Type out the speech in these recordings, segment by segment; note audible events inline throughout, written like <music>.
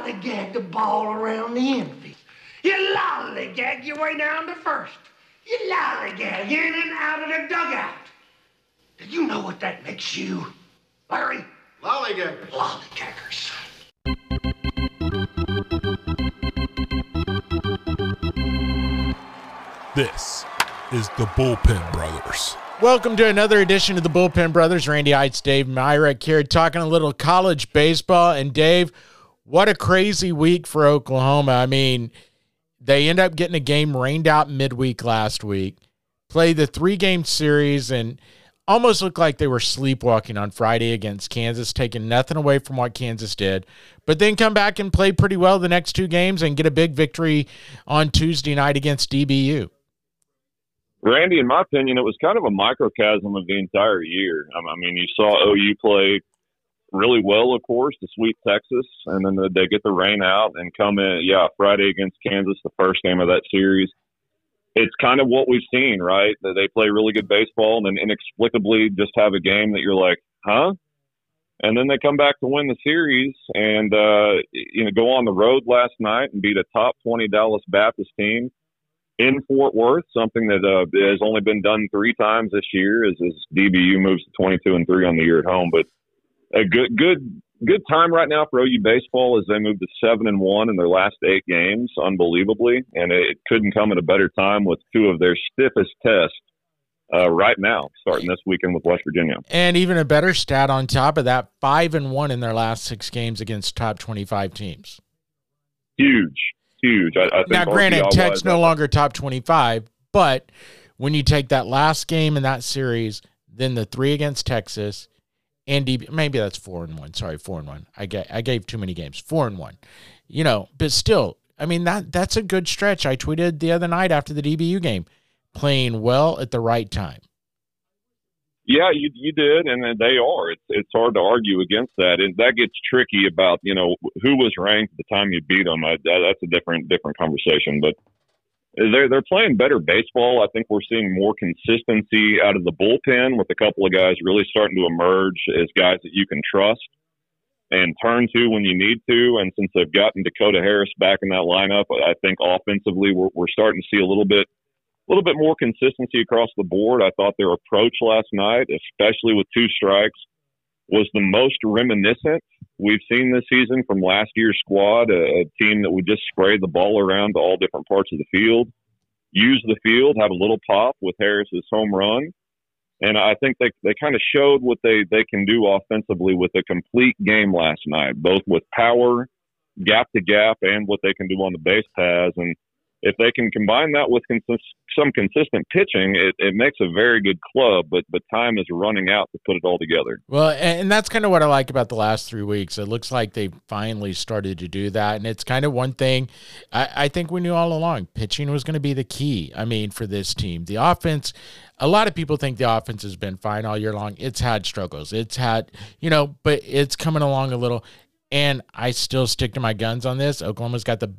lollygag the ball around the infield. You lollygag your way down to first. You lollygag in and out of the dugout. Do you know what that makes you, Larry? Lollygaggers. Lollygaggers. This is the Bullpen Brothers. Welcome to another edition of the Bullpen Brothers. Randy Heights, Dave Myrick here, talking a little college baseball. And Dave, what a crazy week for Oklahoma. I mean, they end up getting a game rained out midweek last week, play the three game series, and almost looked like they were sleepwalking on Friday against Kansas, taking nothing away from what Kansas did, but then come back and play pretty well the next two games and get a big victory on Tuesday night against DBU. Randy, in my opinion, it was kind of a microcosm of the entire year. Um, I mean, you saw OU play really well, of course, to sweep Texas, and then they get the rain out and come in. Yeah, Friday against Kansas, the first game of that series. It's kind of what we've seen, right? That they play really good baseball and then inexplicably just have a game that you're like, huh? And then they come back to win the series and uh, you know go on the road last night and beat a top twenty Dallas Baptist team in Fort Worth, something that uh, has only been done three times this year. As, as DBU moves to twenty two and three on the year at home, but a good good good time right now for OU baseball as they move to seven and one in their last eight games, unbelievably, and it couldn't come at a better time with two of their stiffest tests uh, right now, starting this weekend with West Virginia. And even a better stat on top of that: five and one in their last six games against top twenty-five teams. Huge, huge. I, I think now, granted, Tech's no longer top twenty-five, but when you take that last game in that series, then the three against Texas, and DB, maybe that's four and one. Sorry, four and one. I gave I gave too many games. Four and one. You know, but still, I mean that that's a good stretch. I tweeted the other night after the DBU game, playing well at the right time. Yeah, you you did, and they are. It's it's hard to argue against that, and that gets tricky about you know who was ranked at the time you beat them. I, that's a different different conversation, but they're they're playing better baseball. I think we're seeing more consistency out of the bullpen with a couple of guys really starting to emerge as guys that you can trust and turn to when you need to. And since they've gotten Dakota Harris back in that lineup, I think offensively we're we're starting to see a little bit a little bit more consistency across the board. I thought their approach last night, especially with two strikes, was the most reminiscent we've seen this season from last year's squad, a, a team that would just spray the ball around to all different parts of the field, use the field, have a little pop with Harris's home run. And I think they, they kind of showed what they, they can do offensively with a complete game last night, both with power, gap to gap, and what they can do on the base paths. And if they can combine that with some consistent pitching, it, it makes a very good club. But but time is running out to put it all together. Well, and that's kind of what I like about the last three weeks. It looks like they finally started to do that, and it's kind of one thing I, I think we knew all along: pitching was going to be the key. I mean, for this team, the offense. A lot of people think the offense has been fine all year long. It's had struggles. It's had, you know, but it's coming along a little. And I still stick to my guns on this. Oklahoma's got the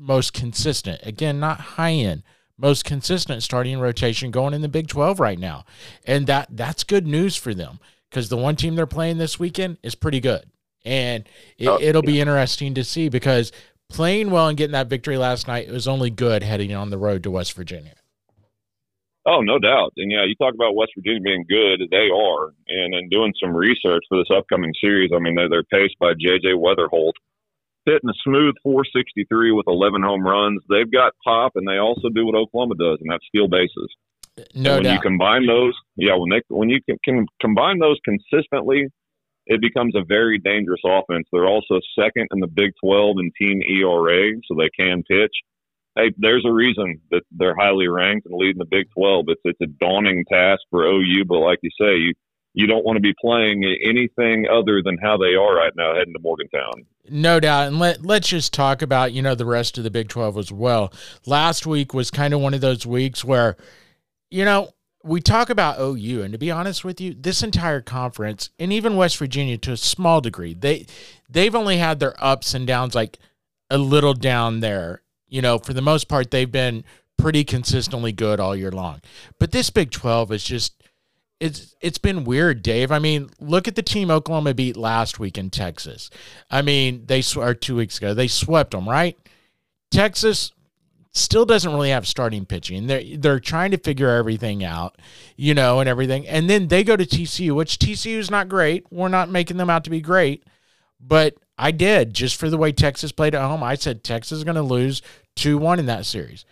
most consistent. Again, not high end, most consistent starting rotation going in the Big 12 right now. And that that's good news for them because the one team they're playing this weekend is pretty good. And it, oh, it'll be interesting to see because playing well and getting that victory last night was only good heading on the road to West Virginia. Oh, no doubt. And yeah, you talk about West Virginia being good. They are. And in doing some research for this upcoming series, I mean, they're, they're paced by J.J. Wetherholt, hitting a smooth 463 with 11 home runs. They've got pop, and they also do what Oklahoma does, and that's steal bases. No when doubt. you combine those, yeah, when they when you can, can combine those consistently, it becomes a very dangerous offense. They're also second in the Big 12 in team ERA, so they can pitch. Hey, there's a reason that they're highly ranked and leading the Big 12. It's it's a daunting task for OU, but like you say, you you don't want to be playing anything other than how they are right now heading to Morgantown. No doubt. And let, let's just talk about, you know, the rest of the Big 12 as well. Last week was kind of one of those weeks where, you know, we talk about OU, and to be honest with you, this entire conference, and even West Virginia to a small degree, they they've only had their ups and downs, like a little down there. You know, for the most part, they've been pretty consistently good all year long. But this Big 12 is just it's it's been weird, Dave. I mean, look at the team Oklahoma beat last week in Texas. I mean, they or two weeks ago they swept them, right? Texas still doesn't really have starting pitching. They're they're trying to figure everything out, you know, and everything. And then they go to TCU, which TCU is not great. We're not making them out to be great, but I did just for the way Texas played at home. I said Texas is going to lose two one in that series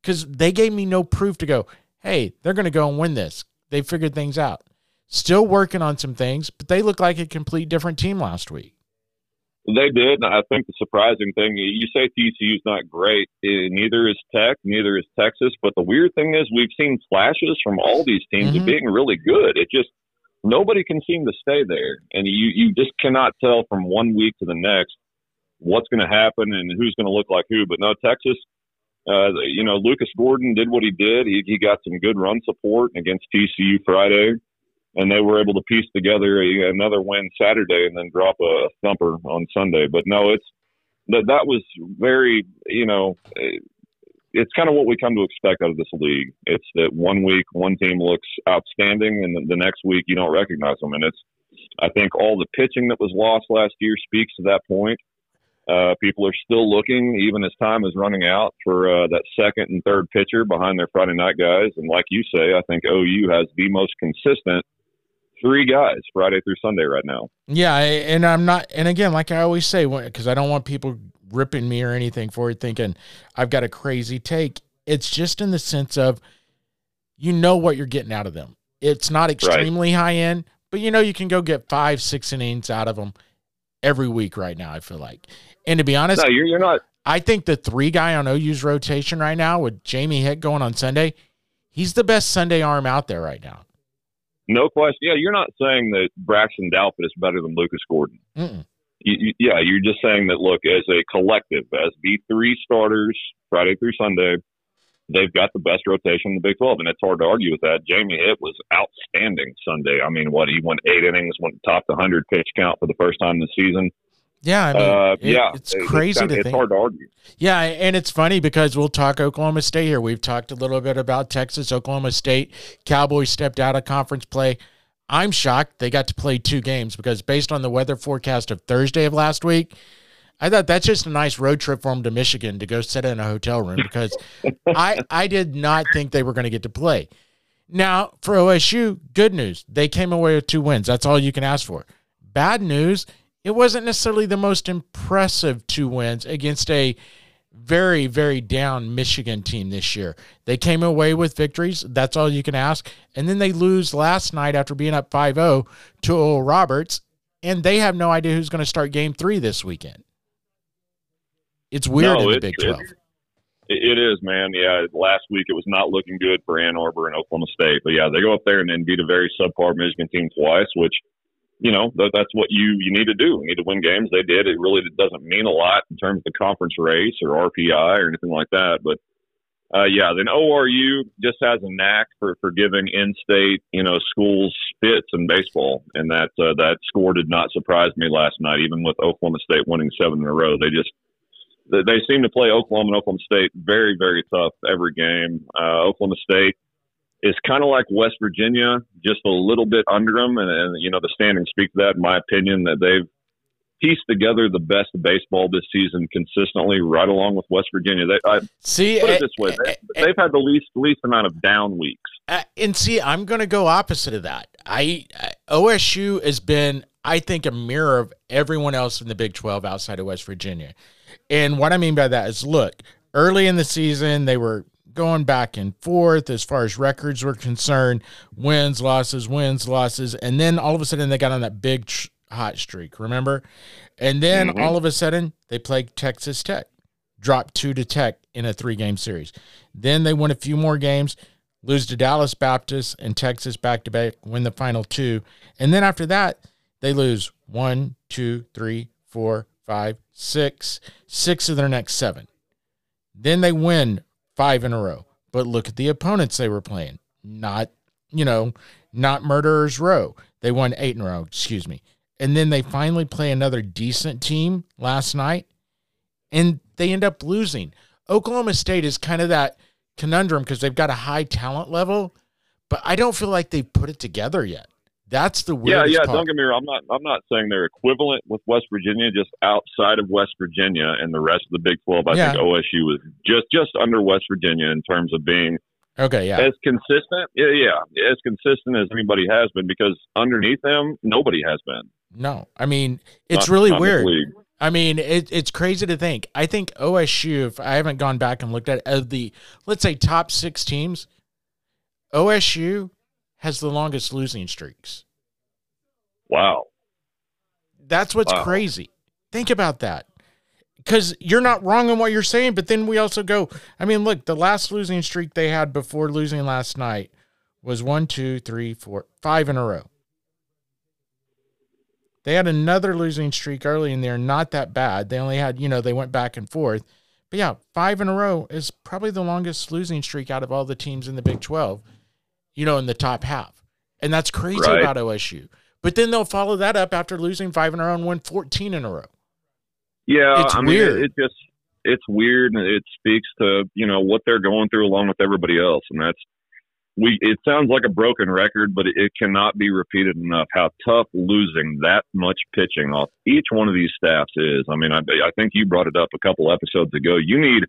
because they gave me no proof to go. Hey, they're going to go and win this they figured things out. Still working on some things, but they look like a complete different team last week. They did. I think the surprising thing, you say TCU's not great. Neither is Tech, neither is Texas. But the weird thing is, we've seen flashes from all these teams mm-hmm. of being really good. It just nobody can seem to stay there, and you you just cannot tell from one week to the next what's going to happen and who's going to look like who. But no, Texas uh, you know, Lucas Gordon did what he did. He, he got some good run support against TCU Friday, and they were able to piece together a, another win Saturday and then drop a thumper on Sunday. But no, it's that that was very, you know, it's kind of what we come to expect out of this league. It's that one week one team looks outstanding, and the, the next week you don't recognize them. And it's, I think, all the pitching that was lost last year speaks to that point. Uh, people are still looking, even as time is running out, for uh, that second and third pitcher behind their Friday night guys. And like you say, I think OU has the most consistent three guys Friday through Sunday right now. Yeah, and I'm not. And again, like I always say, because I don't want people ripping me or anything for it, thinking I've got a crazy take. It's just in the sense of you know what you're getting out of them. It's not extremely right. high end, but you know you can go get five, six innings out of them every week right now. I feel like, and to be honest, no, you're, you're not. I think the three guy on OU's rotation right now with Jamie Hitt going on Sunday, he's the best Sunday arm out there right now. No question. Yeah, you're not saying that Braxton Dalpett is better than Lucas Gordon. You, you, yeah, you're just saying that. Look, as a collective, as the three starters Friday through Sunday, they've got the best rotation in the Big 12, and it's hard to argue with that. Jamie Hitt was outstanding Sunday. I mean, what he went eight innings, went top the hundred pitch count for the first time this season. Yeah, I mean, uh, it, yeah, it's crazy it's, to it's think. hard to argue. Yeah, and it's funny because we'll talk Oklahoma State here. We've talked a little bit about Texas, Oklahoma State. Cowboys stepped out of conference play. I'm shocked they got to play two games because based on the weather forecast of Thursday of last week, I thought that's just a nice road trip for them to Michigan to go sit in a hotel room because <laughs> I I did not think they were going to get to play. Now for OSU, good news they came away with two wins. That's all you can ask for. Bad news it wasn't necessarily the most impressive two wins against a very, very down Michigan team this year. They came away with victories. That's all you can ask. And then they lose last night after being up 5 0 to Oral Roberts, and they have no idea who's going to start game three this weekend. It's weird no, in the Big 12. It is, man. Yeah, last week it was not looking good for Ann Arbor and Oklahoma State. But yeah, they go up there and then beat a very subpar Michigan team twice, which you know that, that's what you you need to do. You need to win games. They did. It really doesn't mean a lot in terms of the conference race or RPI or anything like that. But uh, yeah, then ORU just has a knack for for giving in-state you know schools fits in baseball, and that uh, that score did not surprise me last night. Even with Oklahoma State winning seven in a row, they just they seem to play Oklahoma and Oklahoma State very very tough every game. Uh, Oklahoma State is kind of like West Virginia, just a little bit under them. And, and, you know, the standings speak to that, in my opinion, that they've pieced together the best baseball this season consistently, right along with West Virginia. They, I, see, put it eh, this way, they, eh, eh, have had the least least amount of down weeks. Uh, and see, I'm going to go opposite of that. I OSU has been, I think, a mirror of everyone else in the Big 12 outside of West Virginia. And what I mean by that is, look, early in the season, they were going back and forth as far as records were concerned wins, losses, wins, losses. And then all of a sudden they got on that big tr- hot streak, remember? And then mm-hmm. all of a sudden they played Texas Tech, dropped two to Tech in a three game series. Then they win a few more games, lose to Dallas Baptist and Texas back to back, win the final two. And then after that, they lose one, two, three, four, five, six, six of their next seven. Then they win five in a row. But look at the opponents they were playing. Not, you know, not Murderers Row. They won eight in a row, excuse me. And then they finally play another decent team last night and they end up losing. Oklahoma State is kind of that conundrum because they've got a high talent level, but I don't feel like they've put it together yet. That's the Yeah, weirdest yeah. part. Don't get me wrong. I'm not. I'm not saying they're equivalent with West Virginia. Just outside of West Virginia and the rest of the Big Twelve, I Yeah. think OSU is just just under West Virginia in terms of being Okay, yeah. as consistent. Yeah, yeah, as consistent as anybody has been. Because underneath them, nobody has been. No, I mean it's Not- really not weird. I mean, it, it's crazy to think. I think OSU, if I haven't gone back and looked at of the, let's say top six teams, OSU has the longest losing streaks. Wow. That's what's Wow. crazy. Think about that. Because you're not wrong in what you're saying, but then we also go, I mean, look, the last losing streak they had before losing last night was one, two, three, four, five in a row. They had another losing streak early in there, not that bad. They only had, you know, they went back and forth. But yeah, five in a row is probably the longest losing streak out of all the teams in the Big 12, you know, in the top half. And that's crazy Right. about OSU. But then they'll follow that up after losing five in a row and win 14 in a row. Yeah, It's I weird. It, it just it's weird, and it speaks to you know what they're going through along with everybody else, and that's we. It sounds like a broken record, but it, it cannot be repeated enough how tough losing that much pitching off each one of these staffs is. I mean, I, I think you brought it up a couple episodes ago. You need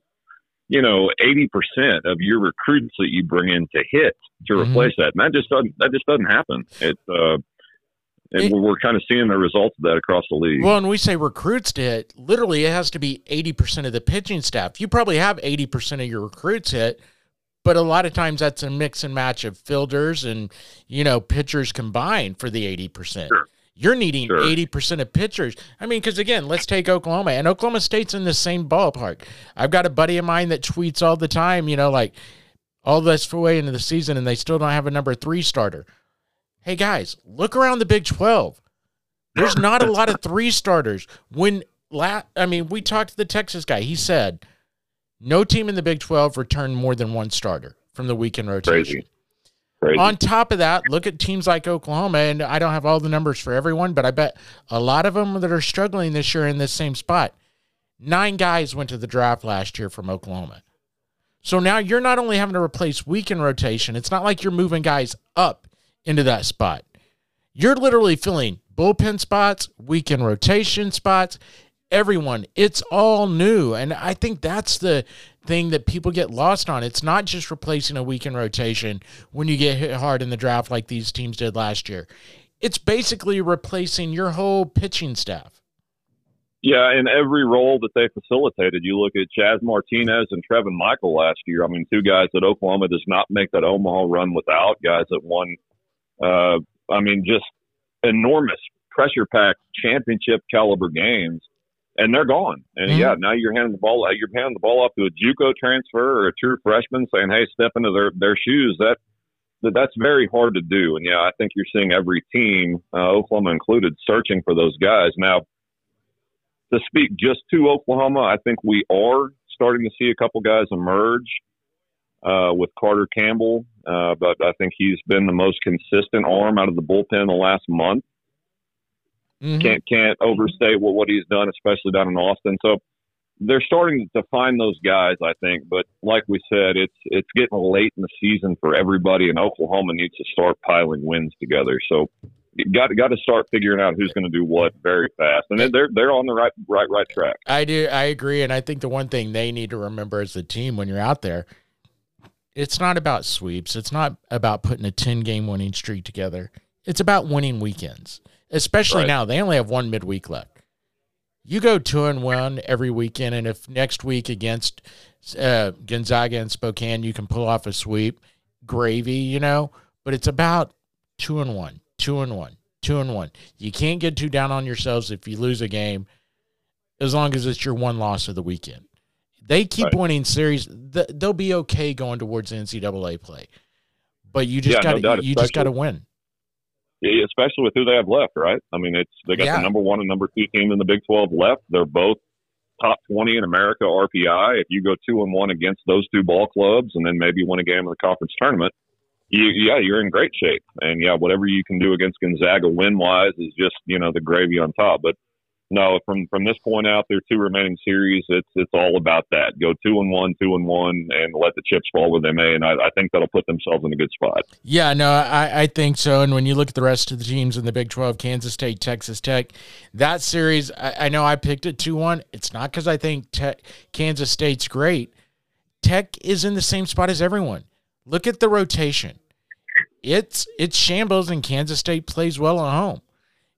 you know eighty percent of your recruits that you bring in to hit to Mhm. replace that, and that just doesn't that just doesn't happen. It. Uh, and It- we're, we're kind of seeing the results of that across the league. Well, when we say recruits to hit, literally it has to be 80% of the pitching staff. You probably have 80% of your recruits hit, but a lot of times that's a mix and match of fielders and, you know, pitchers combined for the 80%. Sure. You're needing Sure. 80% of pitchers. I mean, because again, let's take Oklahoma, and Oklahoma State's in the same ballpark. I've got a buddy of mine that tweets all the time, you know, like all this way into the season, and they still don't have a number three starter. Hey guys, look around the Big 12. There's not a lot of three starters. When la- I mean, we talked to the Texas guy. He said no team in the Big 12 returned more than one starter from the weekend rotation. Crazy. Crazy. On top of that, look at teams like Oklahoma, and I don't have all the numbers for everyone, but I bet a lot of them that are struggling this year in this same spot. Nine guys went to the draft last year from Oklahoma. So now you're not only having to replace weekend rotation, it's not like you're moving guys up into that spot. You're literally filling bullpen spots, weekend rotation spots, everyone. It's all new. And I think that's the thing that people get lost on. It's not just replacing a weekend rotation when you get hit hard in the draft like these teams did last year. It's basically replacing your whole pitching staff. Yeah, in every role that they facilitated, you look at Chaz Martinez and Trevin Michael last year. I mean, two guys that Oklahoma does not make that Omaha run without, guys that won, uh, I mean, just enormous pressure packed championship caliber games, and they're gone. And Mhm. yeah, now you're handing the ball, you're handing the ball off to a JUCO transfer or a true freshman, saying, "Hey, step into their their shoes." That that that's very hard to do. And yeah, I think you're seeing every team, uh, Oklahoma included, searching for those guys now to speak just to Oklahoma, I think we are starting to see a couple guys emerge uh, with Carter Campbell, uh, but I think he's been the most consistent arm out of the bullpen the last month. Mhm. Can't can't overstate what what he's done, especially down in Austin. So they're starting to find those guys, I think. But like we said, it's it's getting late in the season for everybody, and Oklahoma needs to start piling wins together. So you got got to start figuring out who's going to do what very fast, and they're they're on the right right right track. I do. I agree, and I think the one thing they need to remember as a team when you're out there, it's not about sweeps. It's not about putting a ten game winning streak together. It's about winning weekends, especially Right. now. They only have one midweek left. You go two and one every weekend, and if next week against uh, Gonzaga and Spokane you can pull off a sweep, gravy, you know. But it's about two and one, two and one, two and one. You can't get too down on yourselves if you lose a game as long as it's your one loss of the weekend. They keep Right. winning series. They'll be okay going towards NCAA play, but you just Yeah, no got doubt, you just got to win. Yeah, especially with who they have left, right? I mean, it's they got Yeah. the number one and number two team in the Big Twelve left. They're both top twenty in America RPI. If you go two and one against those two ball clubs, and then maybe win a game in the conference tournament, you, yeah, you're in great shape. And yeah, whatever you can do against Gonzaga win wise is just you know the gravy on top. But no, from from this point out, their two remaining series, it's it's all about that. Go two and one, two and one, and let the chips fall where they may. And I, I think that'll put themselves in a good spot. Yeah, no, I, I think so. And when you look at the rest of the teams in the Big Twelve, Kansas State, Texas Tech, that series, I, I know I picked it two one. It's not because I think Kansas State's great. Tech is in the same spot as everyone. Look at the rotation. It's it's shambles, and Kansas State plays well at home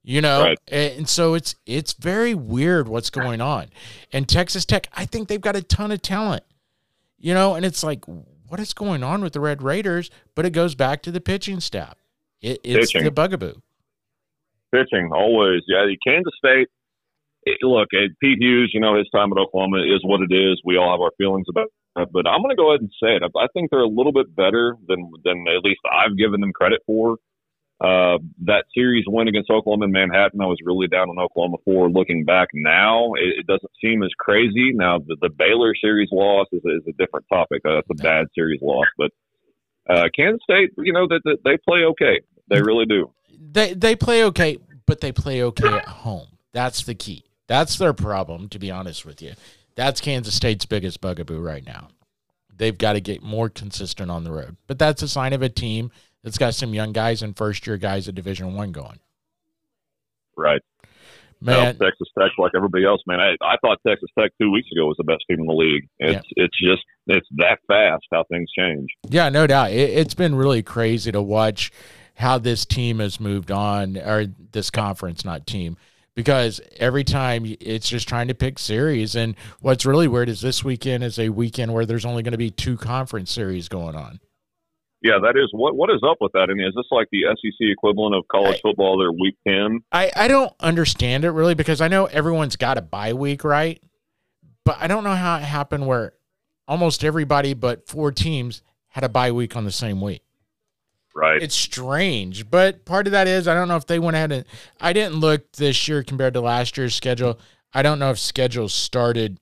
you know? Right. and so it's it's very weird what's going on. And texas tech i think they've got a ton of talent you know? And it's like what is going on with the red raiders? But it goes back to the pitching staff. It, it's pitching. the bugaboo. Pitching always. Yeah kansas state it, look pete hughes you know his time at oklahoma is what it is. We all have our feelings about it but i'm going to go ahead and say it. I think they're a little bit better than than at least i've given them credit for uh, that series win against Oklahoma in Manhattan, I was really down on Oklahoma for. Looking back now, it, it doesn't seem as crazy. Now, the, the Baylor series loss is, is a different topic. Uh, it's a bad series loss, but uh, Kansas State, you know, that they, they play okay. They really do. They they play okay, but they play okay at home. That's the key. That's their problem, to be honest with you. That's Kansas State's biggest bugaboo right now. They've got to get more consistent on the road, but that's a sign of a team it's got some young guys and first year guys at Division One going. Right. Man, well, Texas Tech, like everybody else, man. I, I thought Texas Tech two weeks ago was the best team in the league. It's yeah. it's just it's that fast how things change. Yeah, no doubt. It, it's been really crazy to watch how this team has moved on, or this conference, not team, because every time it's just trying to pick series. And what's really weird is this weekend is a weekend where there's only going to be two conference series going on. Yeah, that is what what is up with that? I mean, is this like the SEC equivalent of college I, football? Their week ten. I I don't understand it really because I know everyone's got a bye week, right? But I don't know how it happened where almost everybody but four teams had a bye week on the same week. Right. It's strange, but part of that is I don't know if they went ahead and I didn't look this year compared to last year's schedule. I don't know if schedules started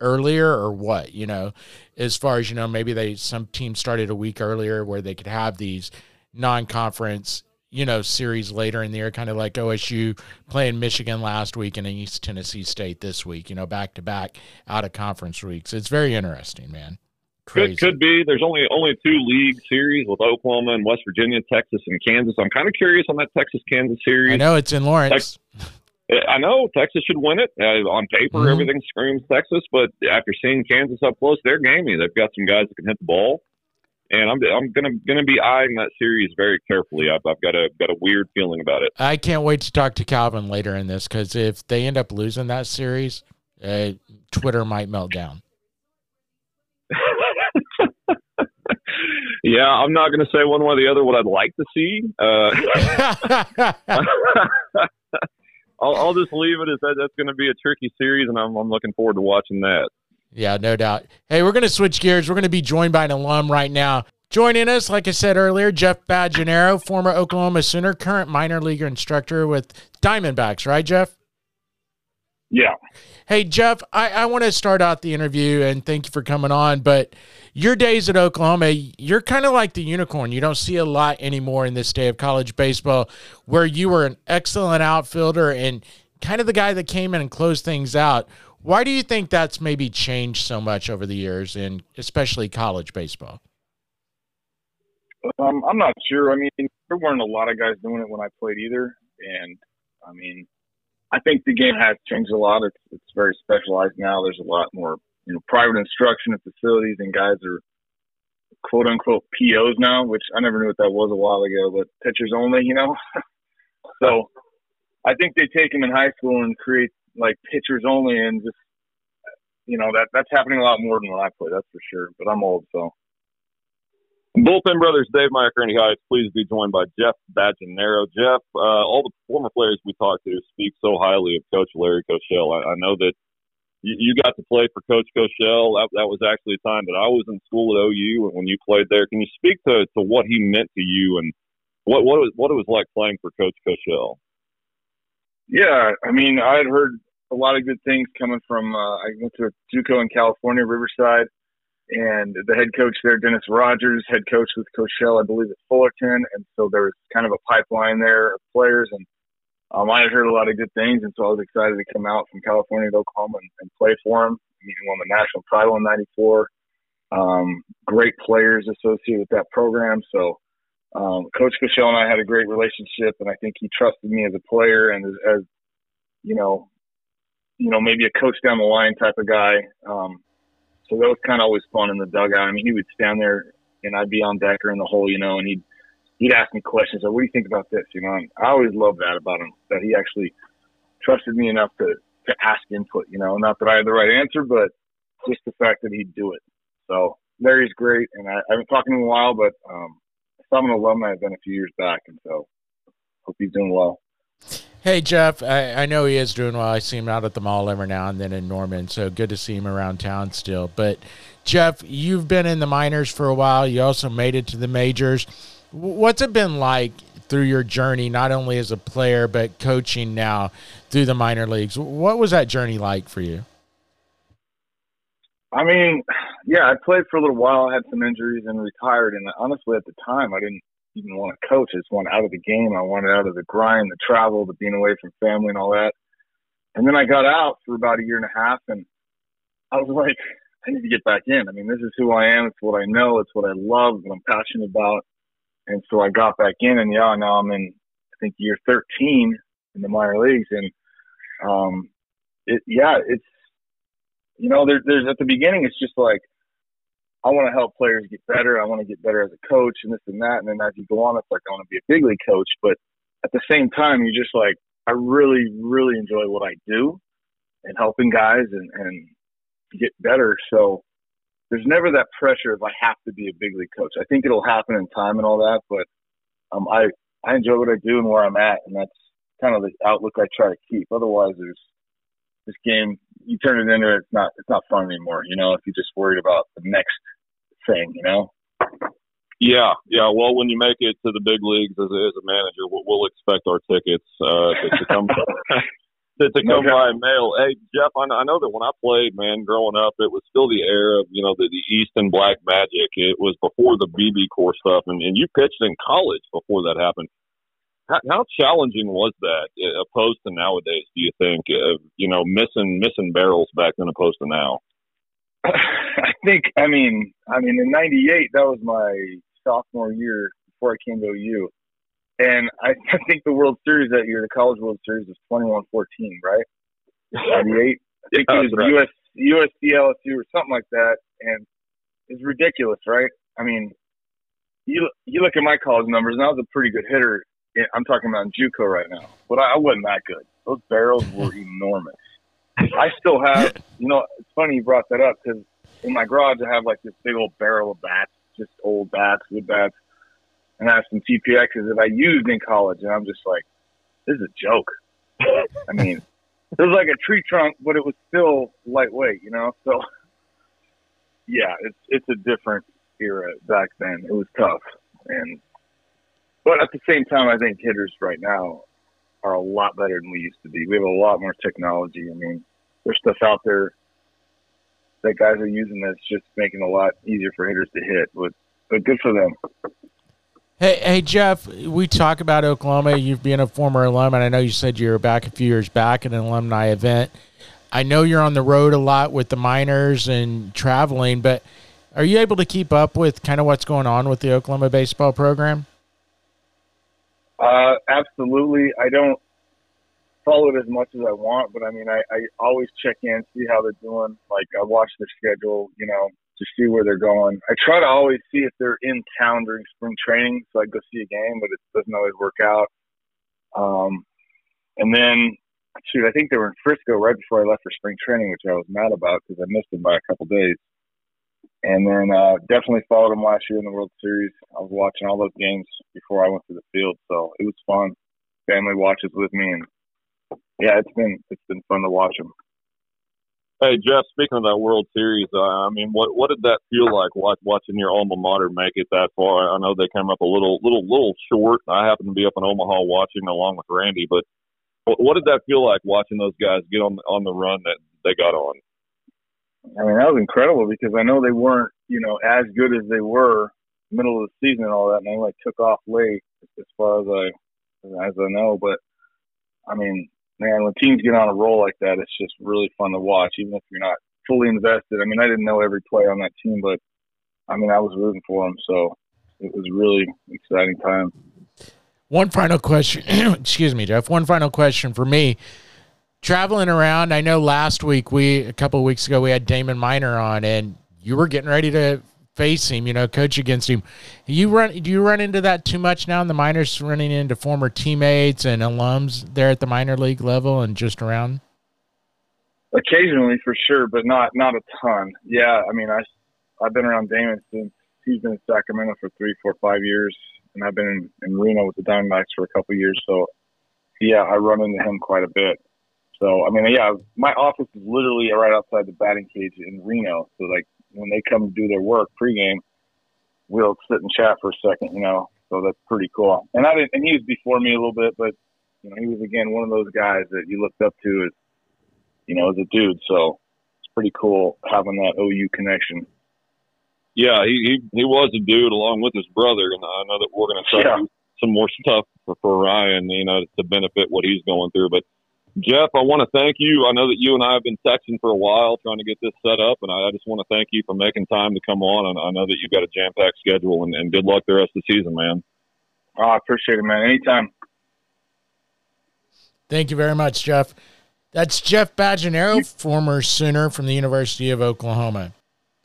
earlier or what, you know, as far as, you know, maybe they, some teams started a week earlier where they could have these non conference, you know, series later in the year, kind of like OSU playing Michigan last week and East Tennessee State this week, you know, back to back out of conference weeks. It's very interesting, man. Crazy. Could could be. There's only only two league series with Oklahoma and West Virginia, Texas and Kansas. I'm kind of curious on that Texas Kansas series. I know it's in Lawrence. Tex- I know Texas should win it. Uh, on paper, mm-hmm. everything screams Texas, but after seeing Kansas up close, they're gamey. They've got some guys that can hit the ball, and I'm I'm gonna gonna be eyeing that series very carefully. I've, I've got a got a weird feeling about it. I can't wait to talk to Calvin later in this because if they end up losing that series, uh, Twitter might melt down. <laughs> yeah, I'm not going to say one way or the other what I'd like to see. Uh, <laughs> <laughs> I'll, I'll just leave it as that. That's going to be a tricky series, and I'm, I'm looking forward to watching that. Yeah, no doubt. Hey, we're going to switch gears. We're going to be joined by an alum right now. Joining us, like I said earlier, Jeff Bajenaru, former Oklahoma Sooner, current minor league instructor with Diamondbacks, right, Jeff? Yeah. Hey, Jeff, I, I want to start out the interview and thank you for coming on. But your days at Oklahoma, you're kind of like the unicorn. You don't see a lot anymore in this day of college baseball where you were an excellent outfielder and kind of the guy that came in and closed things out. Why do you think that's maybe changed so much over the years and especially college baseball? Um, I'm not sure. I mean, there weren't a lot of guys doing it when I played either. And I mean, I think the game has changed a lot. It's it's very specialized now. There's a lot more you know private instruction at facilities, and guys are quote unquote POs now, which I never knew what that was a while ago, but pitchers only, you know. <laughs> so I think they take them in high school and create like pitchers only, and just you know that that's happening a lot more than when I play. That's for sure. But I'm old, so Bullpen Brothers, Dave Meyer, Kearney Heights, please be joined by Jeff Bajenaru. Jeff, uh, all the former players we talked to speak so highly of Coach Larry Cochell. I, I know that you, you, got to play for Coach Cochell. That, that was actually a time that I was in school at OU and when you played there. Can you speak to, to what he meant to you and what, what, it was, what it was like playing for Coach Cochell? Yeah, I mean, I had heard a lot of good things coming from, uh, I went to JUCO in California, Riverside and the head coach there, Dennis Rogers, head coach with Coach Shell, I believe, at Fullerton, and so there was kind of a pipeline there of players, and um, I had heard a lot of good things, and so I was excited to come out from California to Oklahoma and, and play for him. He won the national title in '94. Um, great players associated with that program. So, um, Coach Cochell and I had a great relationship, and I think he trusted me as a player and as, as you know, you know, maybe a coach down the line type of guy. Um, so that was kind of always fun in the dugout. I mean, he would stand there and I'd be on deck or in the hole, you know, and he'd he'd ask me questions. Like, what do you think about this? You know, and I always loved that about him that he actually trusted me enough to to ask input. You know, not that I had the right answer, but just the fact that he'd do it. So Larry's great, and I, I haven't talked to him in a while, but um, I saw him an alumni been a few years back, and so hope he's doing well. Hey Jeff, I, I know he is doing well. I see him out at the mall every now and then in Norman, so good to see him around town still. But Jeff, you've been in the minors for a while. You also made it to the majors. What's it been like through your journey, not only as a player but coaching now through the minor leagues? What was that journey like for you? I mean, yeah, I played for a little while. Had some injuries and retired. And honestly, at the time, I didn't even want to coach. I just wanted out of the game. I wanted out of the grind, the travel, the being away from family, and all that. And then I got out for about a year and a half, and I was like, <laughs> I need to get back in. I mean, this is who I am. It's what I know. It's what I love. What I'm passionate about. And so I got back in, and yeah, now I'm in. I think year 13 in the minor leagues, and um, it yeah, it's you know, there, there's at the beginning, it's just like, I want to help players get better. I want to get better as a coach and this and that. And then as you go on, it's like, I want to be a big league coach. But at the same time, you're just like, I really, really enjoy what I do and helping guys and, and get better. So there's never that pressure if I have to be a big league coach. I think it'll happen in time and all that. But um, I, I enjoy what I do and where I'm at. And that's kind of the outlook I try to keep. Otherwise, there's this game you turn it into it's not it's not fun anymore. You know, if you're just worried about the next thing, you know. Yeah, yeah. Well, when you make it to the big leagues as a, as a manager, we'll, we'll expect our tickets uh, to, to come <laughs> to, to come okay. by mail. Hey, Jeff, I, I know that when I played, man, growing up, it was still the era of you know the, the Easton Black Magic. It was before the BBCOR stuff, and, and you pitched in college before that happened. How, how challenging was that uh, opposed to nowadays? Do you think uh, you know missing missing barrels back then opposed to now? <laughs> I think I mean I mean in '98 that was my sophomore year before I came to OU, and I, <laughs> I think the World Series that year, the College World Series, was 21-14, right? '98. I think yeah, it was right. US USC LSU or something like that, and it's ridiculous, right? I mean, you you look at my college numbers, and I was a pretty good hitter I'm talking about JUCO right now, but I, I wasn't that good. Those barrels were <laughs> enormous. I still have, you know, it's funny you brought that up because in my garage I have like this big old barrel of bats, just old bats, wood bats, and I have some TPXs that I used in college, and I'm just like, this is a joke. I mean, it was like a tree trunk, but it was still lightweight, you know. So, yeah, it's it's a different era back then. It was tough, and but at the same time, I think hitters right now are a lot better than we used to be. We have a lot more technology. I mean, there's stuff out there that guys are using that's just making it a lot easier for hitters to hit. But, but good for them. Hey, hey, Jeff. We talk about Oklahoma. You've been a former alum, and I know you said you were back a few years back at an alumni event. I know you're on the road a lot with the minors and traveling, but are you able to keep up with kind of what's going on with the Oklahoma baseball program? Uh, absolutely. I don't follow it as much as I want, but I mean, I, I always check in, see how they're doing. Like I watch their schedule, you know, to see where they're going. I try to always see if they're in town during spring training, so I go see a game, but it doesn't always work out. Um, and then, shoot, I think they were in Frisco right before I left for spring training, which I was mad about because I missed them by a couple days. And then uh, definitely followed them last year in the World Series. I was watching all those games before I went to the field, so it was fun. Family watches with me, and yeah, it's been it's been fun to watch them. Hey Jeff, speaking of that World Series, uh, I mean, what what did that feel like watch, watching your alma mater make it that far? I know they came up a little little little short. I happened to be up in Omaha watching along with Randy, but what did that feel like watching those guys get on on the run that they got on? I mean, that was incredible because I know they weren't, you know, as good as they were middle of the season and all that, and they like took off late as far as I as I know. But I mean, man, when teams get on a roll like that, it's just really fun to watch, even if you're not fully invested. I mean, I didn't know every play on that team, but I mean, I was rooting for them, so it was really exciting time. One final question, <clears throat> excuse me, Jeff. One final question for me. Traveling around, I know last week we a couple weeks ago we had Damon Minor on, and you were getting ready to face him, you know, coach against him. You run do you run into that too much now in the minors running into former teammates and alums there at the minor league level and just around? Occasionally for sure, but not not a ton. Yeah, I mean I I've been around Damon since he's been in Sacramento for three, four, five years and I've been in, in Reno with the Diamondbacks for a couple years, so yeah, I run into him quite a bit. So I mean, yeah, my office is literally right outside the batting cage in Reno. So like when they come to do their work pregame, we'll sit and chat for a second, you know. So that's pretty cool. And I didn't, and he was before me a little bit, but you know, he was again one of those guys that you looked up to as, you know, as a dude. So it's pretty cool having that OU connection. Yeah, he he, he was a dude along with his brother, and I know that we're going to try yeah. some more stuff for, for Ryan, you know, to benefit what he's going through. But Jeff, I want to thank you. I know that you and I have been texting for a while trying to get this set up, and I just want to thank you for making time to come on. And I know that you've got a jam packed schedule, and, and good luck the rest of the season, man. Oh, I appreciate it, man. Anytime. Thank you very much, Jeff. That's Jeff Bajenaru, former Sooner from the University of Oklahoma.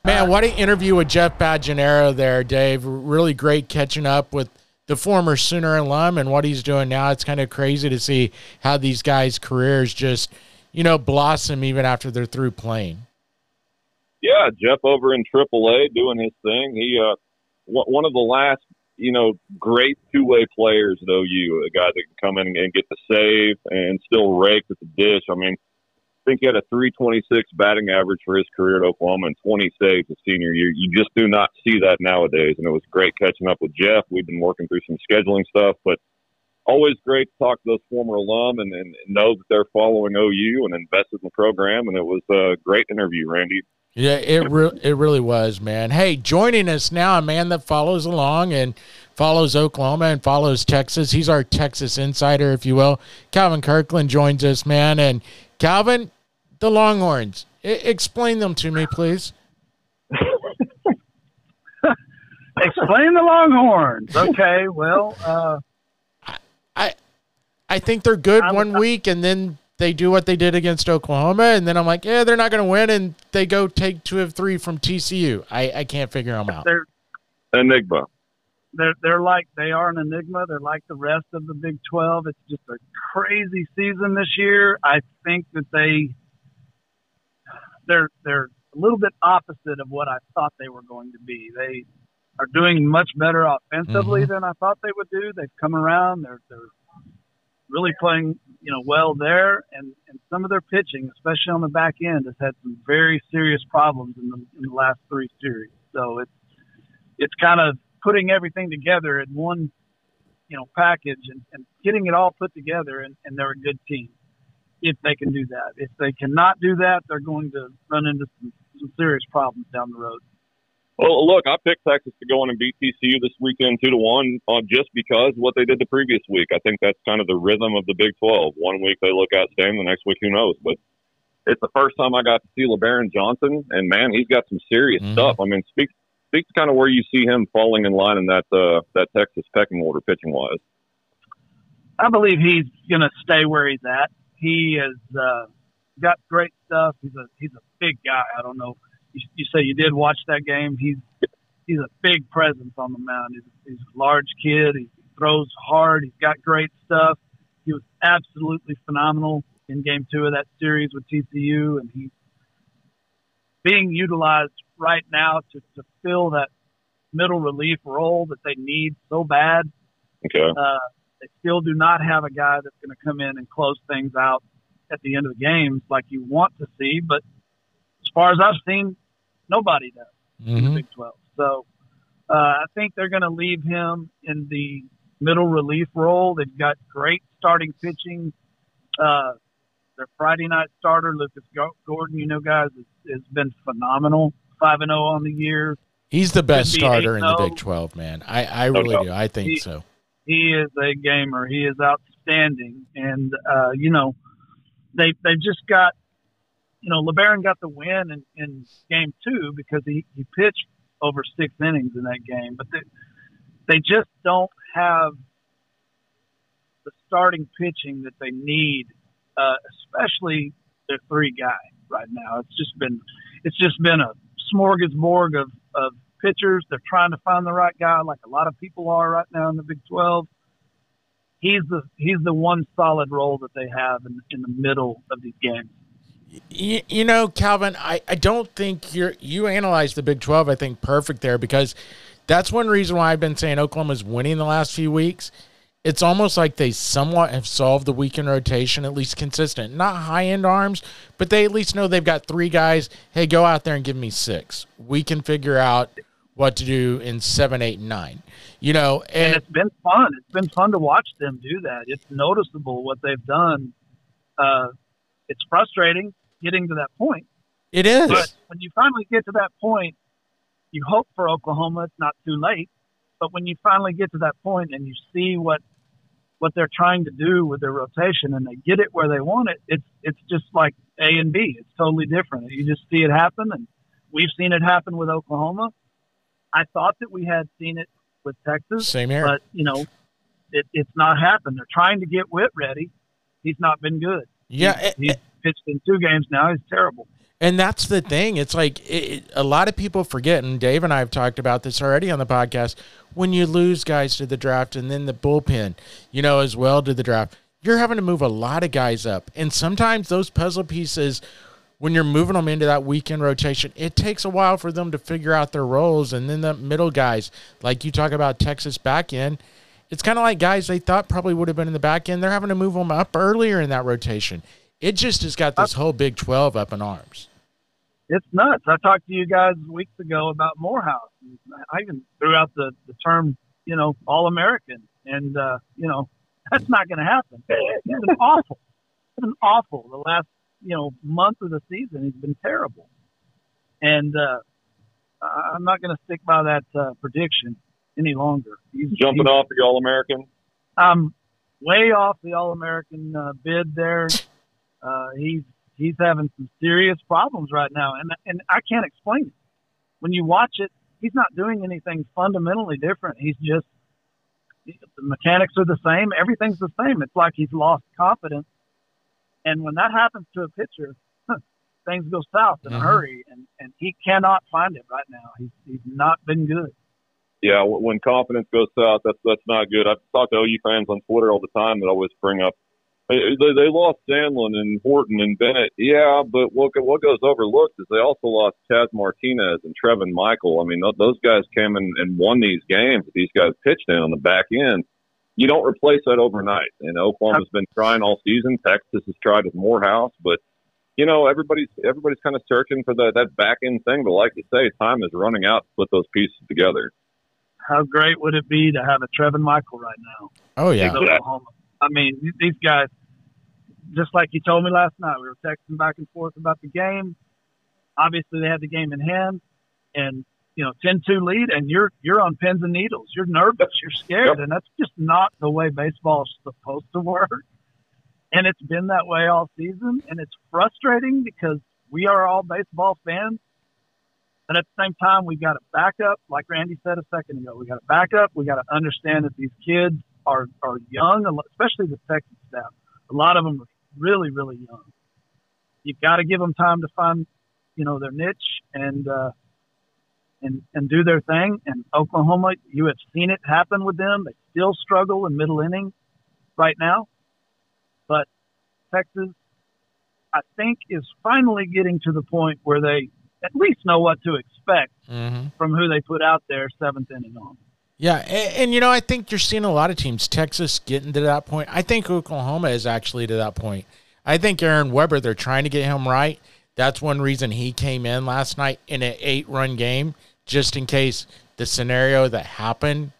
Man, ah. what an interview with Jeff Bajenaru there, Dave. Really great catching up with – the former Sooner alum and what he's doing now. It's kind of crazy to see how these guys' careers just, you know, blossom even after they're through playing. Yeah, Jeff over in AAA doing his thing. He, uh, one of the last, you know, great two way players at OU, a guy that can come in and get the save and still rake at the dish. I mean, think he had a 326 batting average for his career at Oklahoma and 20 saves his senior year. You just do not see that nowadays. And it was great catching up with Jeff. We've been working through some scheduling stuff, but always great to talk to those former alum and, and know that they're following OU and invested in the program. And it was a great interview, Randy. Yeah, it re- it really was, man. Hey, joining us now, a man that follows along and follows Oklahoma and follows Texas. He's our Texas insider, if you will. Calvin Kirkland joins us, man. And Calvin, the Longhorns. I- explain them to me, please. <laughs> explain the Longhorns. Okay, well, uh, I I think they're good I'm, one week, and then they do what they did against Oklahoma, and then I'm like, yeah, they're not going to win, and they go take two of three from TCU. I, I can't figure them out. They're enigma. They're they're like they are an enigma. They're like the rest of the Big Twelve. It's just a crazy season this year. I think that they they're they're a little bit opposite of what I thought they were going to be. They are doing much better offensively mm-hmm. than I thought they would do. They've come around. They're they're really playing you know well there, and and some of their pitching, especially on the back end, has had some very serious problems in the in the last three series. So it's it's kind of putting everything together in one you know package and, and getting it all put together, and, and they're a good team if they can do that. If they cannot do that, they're going to run into some, some serious problems down the road. Well, look, I picked Texas to go in and beat TCU this weekend two to one, uh, just because what they did the previous week. I think that's kind of the rhythm of the Big Twelve. One week they look outstanding, the next week who knows. But it's the first time I got to see Lebarron Johnson, and man, he's got some serious mm-hmm. stuff. I mean, speak speak to kind of where you see him falling in line in that uh, that Texas pecking order pitching wise. I believe he's going to stay where he's at. He has uh, got great stuff. He's a he's a big guy. I don't know. You, you say you did watch that game. He's he's a big presence on the mound. He's, he's a large kid. He throws hard. He's got great stuff. He was absolutely phenomenal in Game Two of that series with TCU, and he's being utilized right now to, to fill that middle relief role that they need so bad. Okay. Uh, they still do not have a guy that's going to come in and close things out at the end of the games like you want to see. But as far as I've seen, nobody does mm-hmm. in the mm-hmm. Big 12. So uh, I think they're going to leave him in the middle relief role. They've got great starting pitching. Uh, their Friday night starter, Lucas Gordon, you know, guys, has, has been phenomenal. 5 and 0 on the year. He's the best starter in the Big 12, man. I, I really do. I think he, so he is a gamer. He is outstanding. And uh, you know, they they just got you know Lebarron got the win in, in game two because he he pitched over six innings in that game, but they they just don't have the starting pitching that they need, uh, especially their three guy right now. It's just been it's just been a smorgasbord of of pitchers. They're trying to find the right guy, like a lot of people are right now in the Big Twelve. He's the he's the one solid role that they have in, in the middle of these games. You, you know, Calvin, I, I don't think you're you analyze the Big Twelve. I think perfect there because that's one reason why I've been saying Oklahoma's winning the last few weeks. It's almost like they somewhat have solved the weekend rotation, at least consistent. Not high end arms, but they at least know they've got three guys. Hey, go out there and give me six. We can figure out what to do in seven, eight, and nine. You know, and, and it's been fun. It's been fun to watch them do that. It's noticeable what they've done. Uh, it's frustrating getting to that point. It is. But when you finally get to that point, you hope for Oklahoma it's not too late. But when you finally get to that point and you see what what they're trying to do with their rotation and they get it where they want it, it's it's just like A and B. It's totally different. You just see it happen, and we've seen it happen with Oklahoma. I thought that we had seen it with Texas, same here, but you know, it, it's not happened. They're trying to get Whit ready. He's not been good. Yeah, he's, eh, he's eh, pitched in two games now. He's terrible. And that's the thing. It's like it, a lot of people forget, and Dave and I have talked about this already on the podcast. When you lose guys to the draft and then the bullpen, you know, as well to the draft, you're having to move a lot of guys up. And sometimes those puzzle pieces, when you're moving them into that weekend rotation, it takes a while for them to figure out their roles. And then the middle guys, like you talk about Texas back end, it's kind of like guys they thought probably would have been in the back end. They're having to move them up earlier in that rotation. It just has got this whole Big 12 up in arms it's nuts. I talked to you guys weeks ago about Morehouse. I even threw out the, the term, you know, All American, and uh, you know that's not going to happen. He's been awful. He's been awful. The last you know month of the season, he's been terrible, and uh, I'm not going to stick by that uh, prediction any longer. He's jumping he's, off the All American. I'm way off the All American uh, bid there. Uh, he's he's having some serious problems right now, and and I can't explain it. When you watch it, he's not doing anything fundamentally different. He's just the mechanics are the same. Everything's the same. It's like he's lost confidence, and when that happens to a pitcher, things go south in mm-hmm. a hurry, and and he cannot find it right now. He's he's not been good. Yeah, when confidence goes south, that's that's not good. I've talked to OU fans on Twitter all the time that always bring up they, they lost Sandlin and Horton and Bennett. Yeah, but what what goes overlooked is they also lost Chas Martinez and Trevin Michael. I mean, those guys came in and won these games. These guys pitched in on the back end. You don't replace that overnight. And Oklahoma's been trying all season. Texas has tried with Morehouse, but you know everybody's everybody's kind of searching for that that back end thing. But like you say, time is running out to put those pieces together. How great would it be to have a Trevin Michael right now? Oh yeah. Oklahoma. I mean, these guys, just like you told me last night, we were texting back and forth about the game. Obviously, they had the game in hand, and you know, 10-2 lead, and you're you're on pins and needles. You're nervous. You're scared, and that's just not the way baseball is supposed to work. And it's been that way all season, and it's frustrating because we are all baseball fans. But at the same time, we got to back up, like Randy said a second ago. We got to back up. We got to understand that these kids are are young, especially the Texas staff. A lot of them are really really young. You've got to give them time to find, you know, their niche and uh, and and do their thing. And Oklahoma, you have seen it happen with them. They still struggle in middle innings right now, but Texas, I think, is finally getting to the point where they at least know what to expect mm-hmm. from who they put out there seventh inning on. Yeah, and, and, you know, I think you're seeing a lot of teams, Texas getting to that point. I think Oklahoma is actually to that point. I think Aaron Weber, they're trying to get him right. That's one reason he came in last night in an eight run game, just in case the scenario that happened,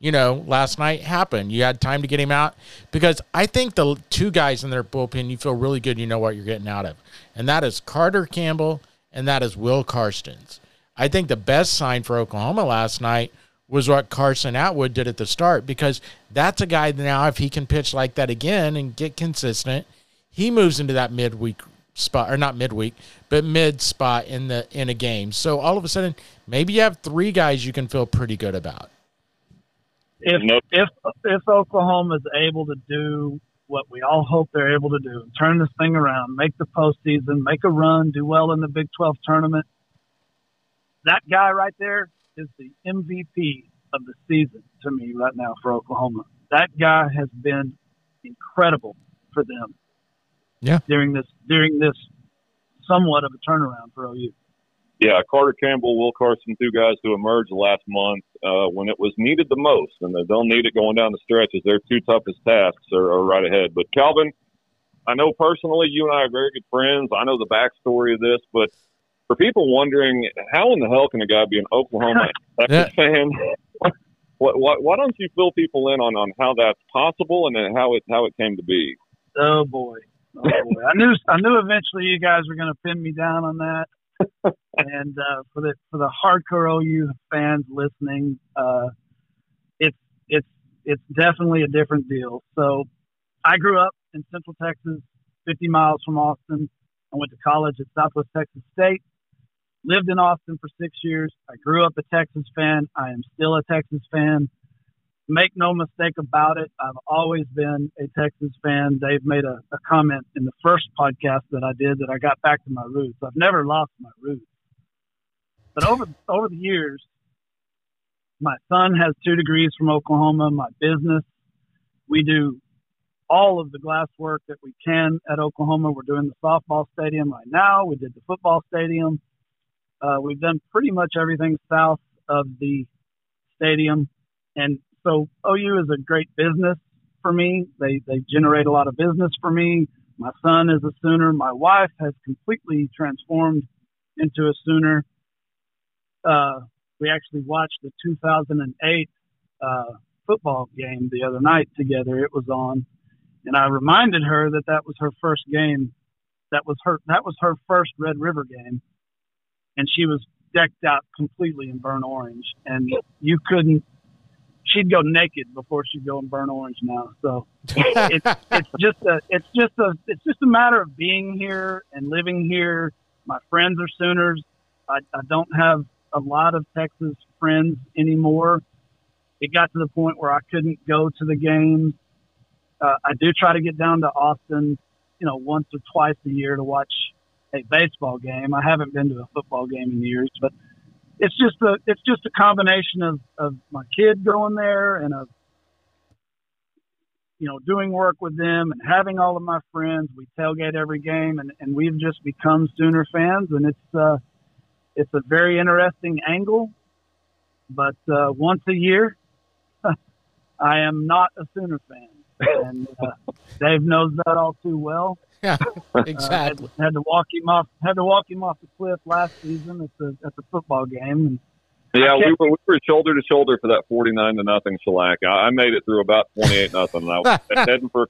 you know, last night happened. You had time to get him out because I think the two guys in their bullpen, you feel really good, you know what you're getting out of. And that is Carter Campbell and that is Will Karstens. I think the best sign for Oklahoma last night was what Carson Atwood did at the start because that's a guy now if he can pitch like that again and get consistent, he moves into that midweek spot or not midweek, but mid spot in the in a game. So all of a sudden, maybe you have three guys you can feel pretty good about. If Nope. if if Oklahoma is able to do what we all hope they're able to do, turn this thing around, make the postseason, make a run, do well in the Big 12 tournament, that guy right there is the MVP of the season to me right now for Oklahoma. That guy has been incredible for them. Yeah. During this during this somewhat of a turnaround for OU. Yeah, Carter Campbell, Will Carson, two guys who emerged last month uh, when it was needed the most, and they don't need it going down the stretches. Their two toughest tasks are, are right ahead. But Calvin, I know personally, you and I are very good friends. I know the backstory of this, but for people wondering, how in the hell can a guy be an Oklahoma <laughs> Texas fan? What, what, why don't you fill people in on, on how that's possible and then how it how it came to be? Oh boy. Oh. I knew I knew eventually you guys were gonna pin me down on that. <laughs> and uh, for the for the hardcore OU fans listening, uh, it's it's it's definitely a different deal. So I grew up in Central Texas, 50 miles from Austin. I went to college at Southwest Texas State. Lived in Austin for six years. I grew up a Texas fan. I am still a Texas fan. Make no mistake about it. I've always been a Texas fan. Dave made a, a comment in the first podcast that I did that I got back to my roots. I've never lost my roots. But over over the years, my son has two degrees from Oklahoma. My business, we do all of the glass work that we can at Oklahoma. We're doing the softball stadium right now. We did the football stadium. Uh, we've done pretty much everything south of the stadium, and so OU is a great business for me. They they generate a lot of business for me. My son is a Sooner. My wife has completely transformed into a Sooner. Uh, we actually watched the 2008 uh, football game the other night together. It was on, and I reminded her that that was her first game. That was her. That was her first Red River game, and she was decked out completely in burnt orange, and you couldn't. She'd go naked before she'd go and burn orange now. So <laughs> it's it's just a it's just a it's just a matter of being here and living here. My friends are Sooners. I, I don't have a lot of Texas friends anymore. It got to the point where I couldn't go to the games. Uh, I do try to get down to Austin, you know, once or twice a year to watch a baseball game. I haven't been to a football game in years, but it's just a it's just a combination of, of my kid going there and of you know doing work with them and having all of my friends. We tailgate every game, and, and we've just become Sooner fans, and it's uh, it's a very interesting angle. But uh, once a year, <laughs> I am not a Sooner fan, <laughs> and uh, Dave knows that all too well. <laughs> Yeah, Uh, exactly. had, had to walk him off. Had to walk him off the cliff last season at the at the football game. Yeah, we were we were shoulder to shoulder for that forty nine to nothing shellac. I, I made it through about twenty eight nothing. and I was <laughs> heading for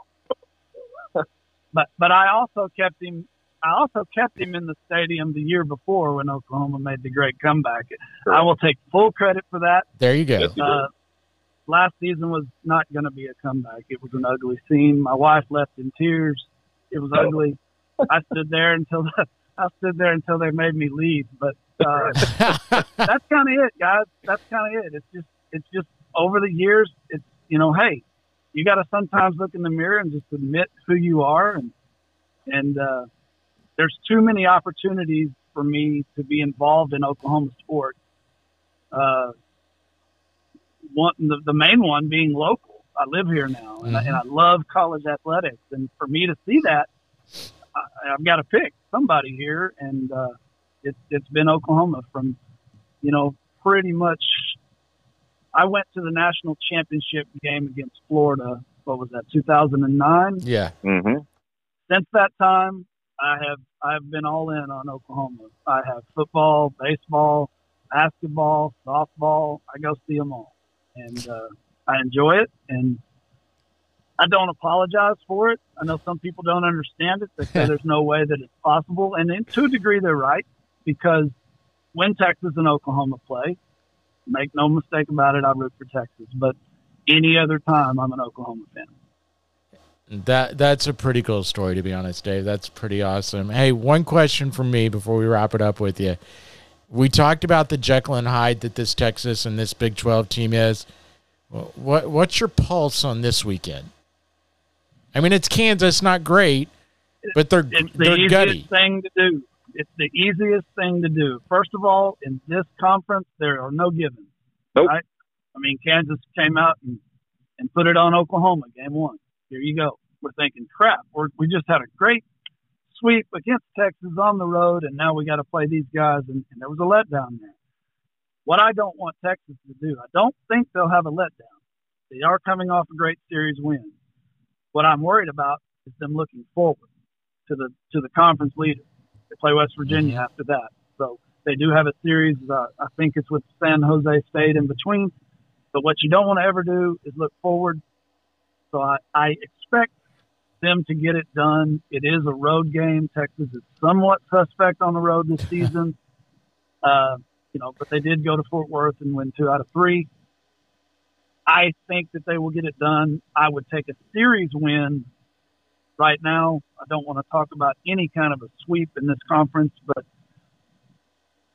<laughs> but but I also kept him. I also kept him in the stadium the year before when Oklahoma made the great comeback. I will take full credit for that. There you go. Yes, you Uh, last season was not going to be a comeback. It was an ugly scene. My wife left in tears. It was ugly. I stood there until I stood there until they made me leave. But uh, <laughs> that's kind of it, guys. That's kind of it. It's just it's just over the years. It's you know, hey, you got to sometimes look in the mirror and just admit who you are, and and uh, there's too many opportunities for me to be involved in Oklahoma sports. Uh, one the, the main one being local. I live here now, and, I, and I love college athletics. And for me to see that, I, I've got to pick somebody here, and uh, it's it's been Oklahoma from, you know, pretty much. I went to the national championship game against Florida. What was that? 2009. yeah. hmm Since that time, I have I've been all in on Oklahoma. I have football, baseball, basketball, softball. I go see them all, and uh, I enjoy it. And I don't apologize for it. I know some people don't understand it. They say <laughs> there's no way that it's possible, and in, to a degree, they're right because when Texas and Oklahoma play, Make no mistake about it, I root for Texas. But any other time, I'm an Oklahoma fan. That that's a pretty cool story to be honest, Dave. That's pretty awesome. Hey, one question from me before we wrap it up with you. We talked about the Jekyll and Hyde that this Texas and this Big Twelve team is. What what's your pulse on this weekend? I mean, it's Kansas, not great, but they're It's the they're easiest gutty. thing to do. It's the easiest thing to do. First of all, in this conference, there are no givens. Nope. Right? I mean, Kansas came out and, and put it on Oklahoma game one. Here you go. We're thinking, crap, we're, we just had a great sweep against Texas on the road, and now we got to play these guys, and, and there was a letdown there. What I don't want Texas to do, I don't think they'll have a letdown. They are coming off a great series win. What I'm worried about is them looking forward to the to the conference leader. They play West Virginia after that, so they do have a series. Uh, I think it's with San Jose State in between. But what you don't want to ever do is look forward. So I, I expect them to get it done. It is a road game. Texas is somewhat suspect on the road this <laughs> season. Uh, you know, but they did go to Fort Worth and win two out of three. I think that they will get it done. I would take a series win right now. I don't want to talk about any kind of a sweep in this conference, but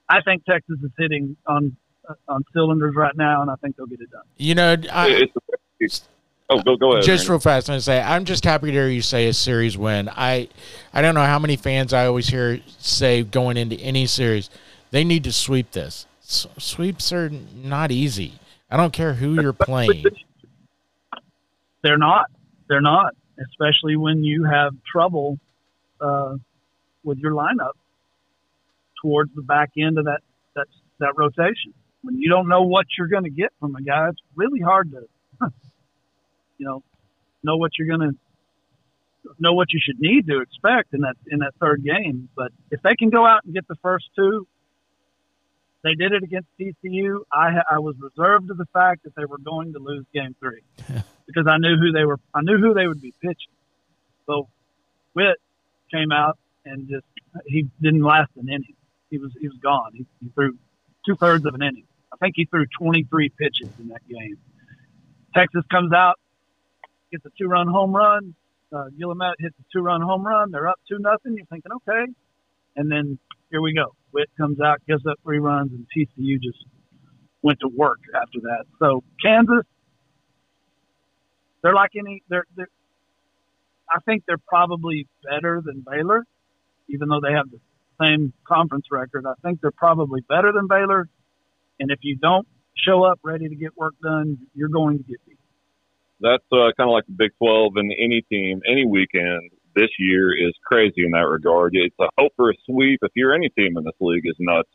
I think Texas is hitting on uh, on cylinders right now, and I think they'll get it done. You know, I, It's, it's, oh, go go ahead. just Randy. real fast, I'm gonna say I'm just happy to hear you say a series win. I I don't know how many fans I always hear say going into any series, they need to sweep this. S- sweeps are not easy. I don't care who you're playing. They're not. They're not, especially when you have trouble uh, with your lineup towards the back end of that that that rotation. When you don't know what you're going to get from a guy, it's really hard to, you know, know what you're going to know what you should need to expect in that in that third game. But if they can go out and get the first two, they did it against TCU. I I was reserved to the fact that they were going to lose game three because I knew who they were. I knew who they would be pitching. So Witt came out and just he didn't last an inning. He was he was gone. He, he threw two thirds of an inning. I think he threw 23 pitches in that game. Texas comes out, gets a two run home run. Uh, Gillimet hits a two run home run. They're up two nothing. You're thinking okay, and then here we go. Witt comes out, gives up three runs, and TCU just went to work after that. So Kansas, they're like any. They're, they're I think they're probably better than Baylor, even though they have the same conference record. I think they're probably better than Baylor. And if you don't show up ready to get work done, you're going to get beat. That's uh, kind of like the Big 12 and any team, any weekend this year is crazy in that regard. It's a hope for a sweep. If you're any team in this league, is nuts.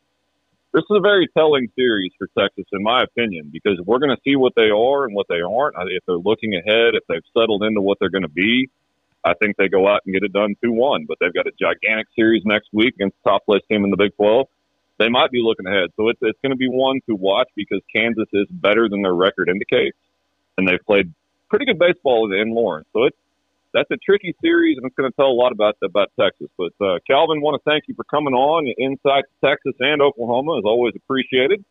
This is a very telling series for Texas, in my opinion, because we're going to see what they are and what they aren't. If they're looking ahead, if they've settled into what they're going to be, I think they go out and get it done 2 1. But they've got a gigantic series next week against the top place team in the Big 12. They might be looking ahead. So it's, it's going to be one to watch because Kansas is better than their record indicates. And they've played pretty good baseball in Lawrence. So it's that's a tricky series, and it's going to tell a lot about about Texas. But uh, Calvin, want to thank you for coming on. Insight to Texas and Oklahoma is always appreciated.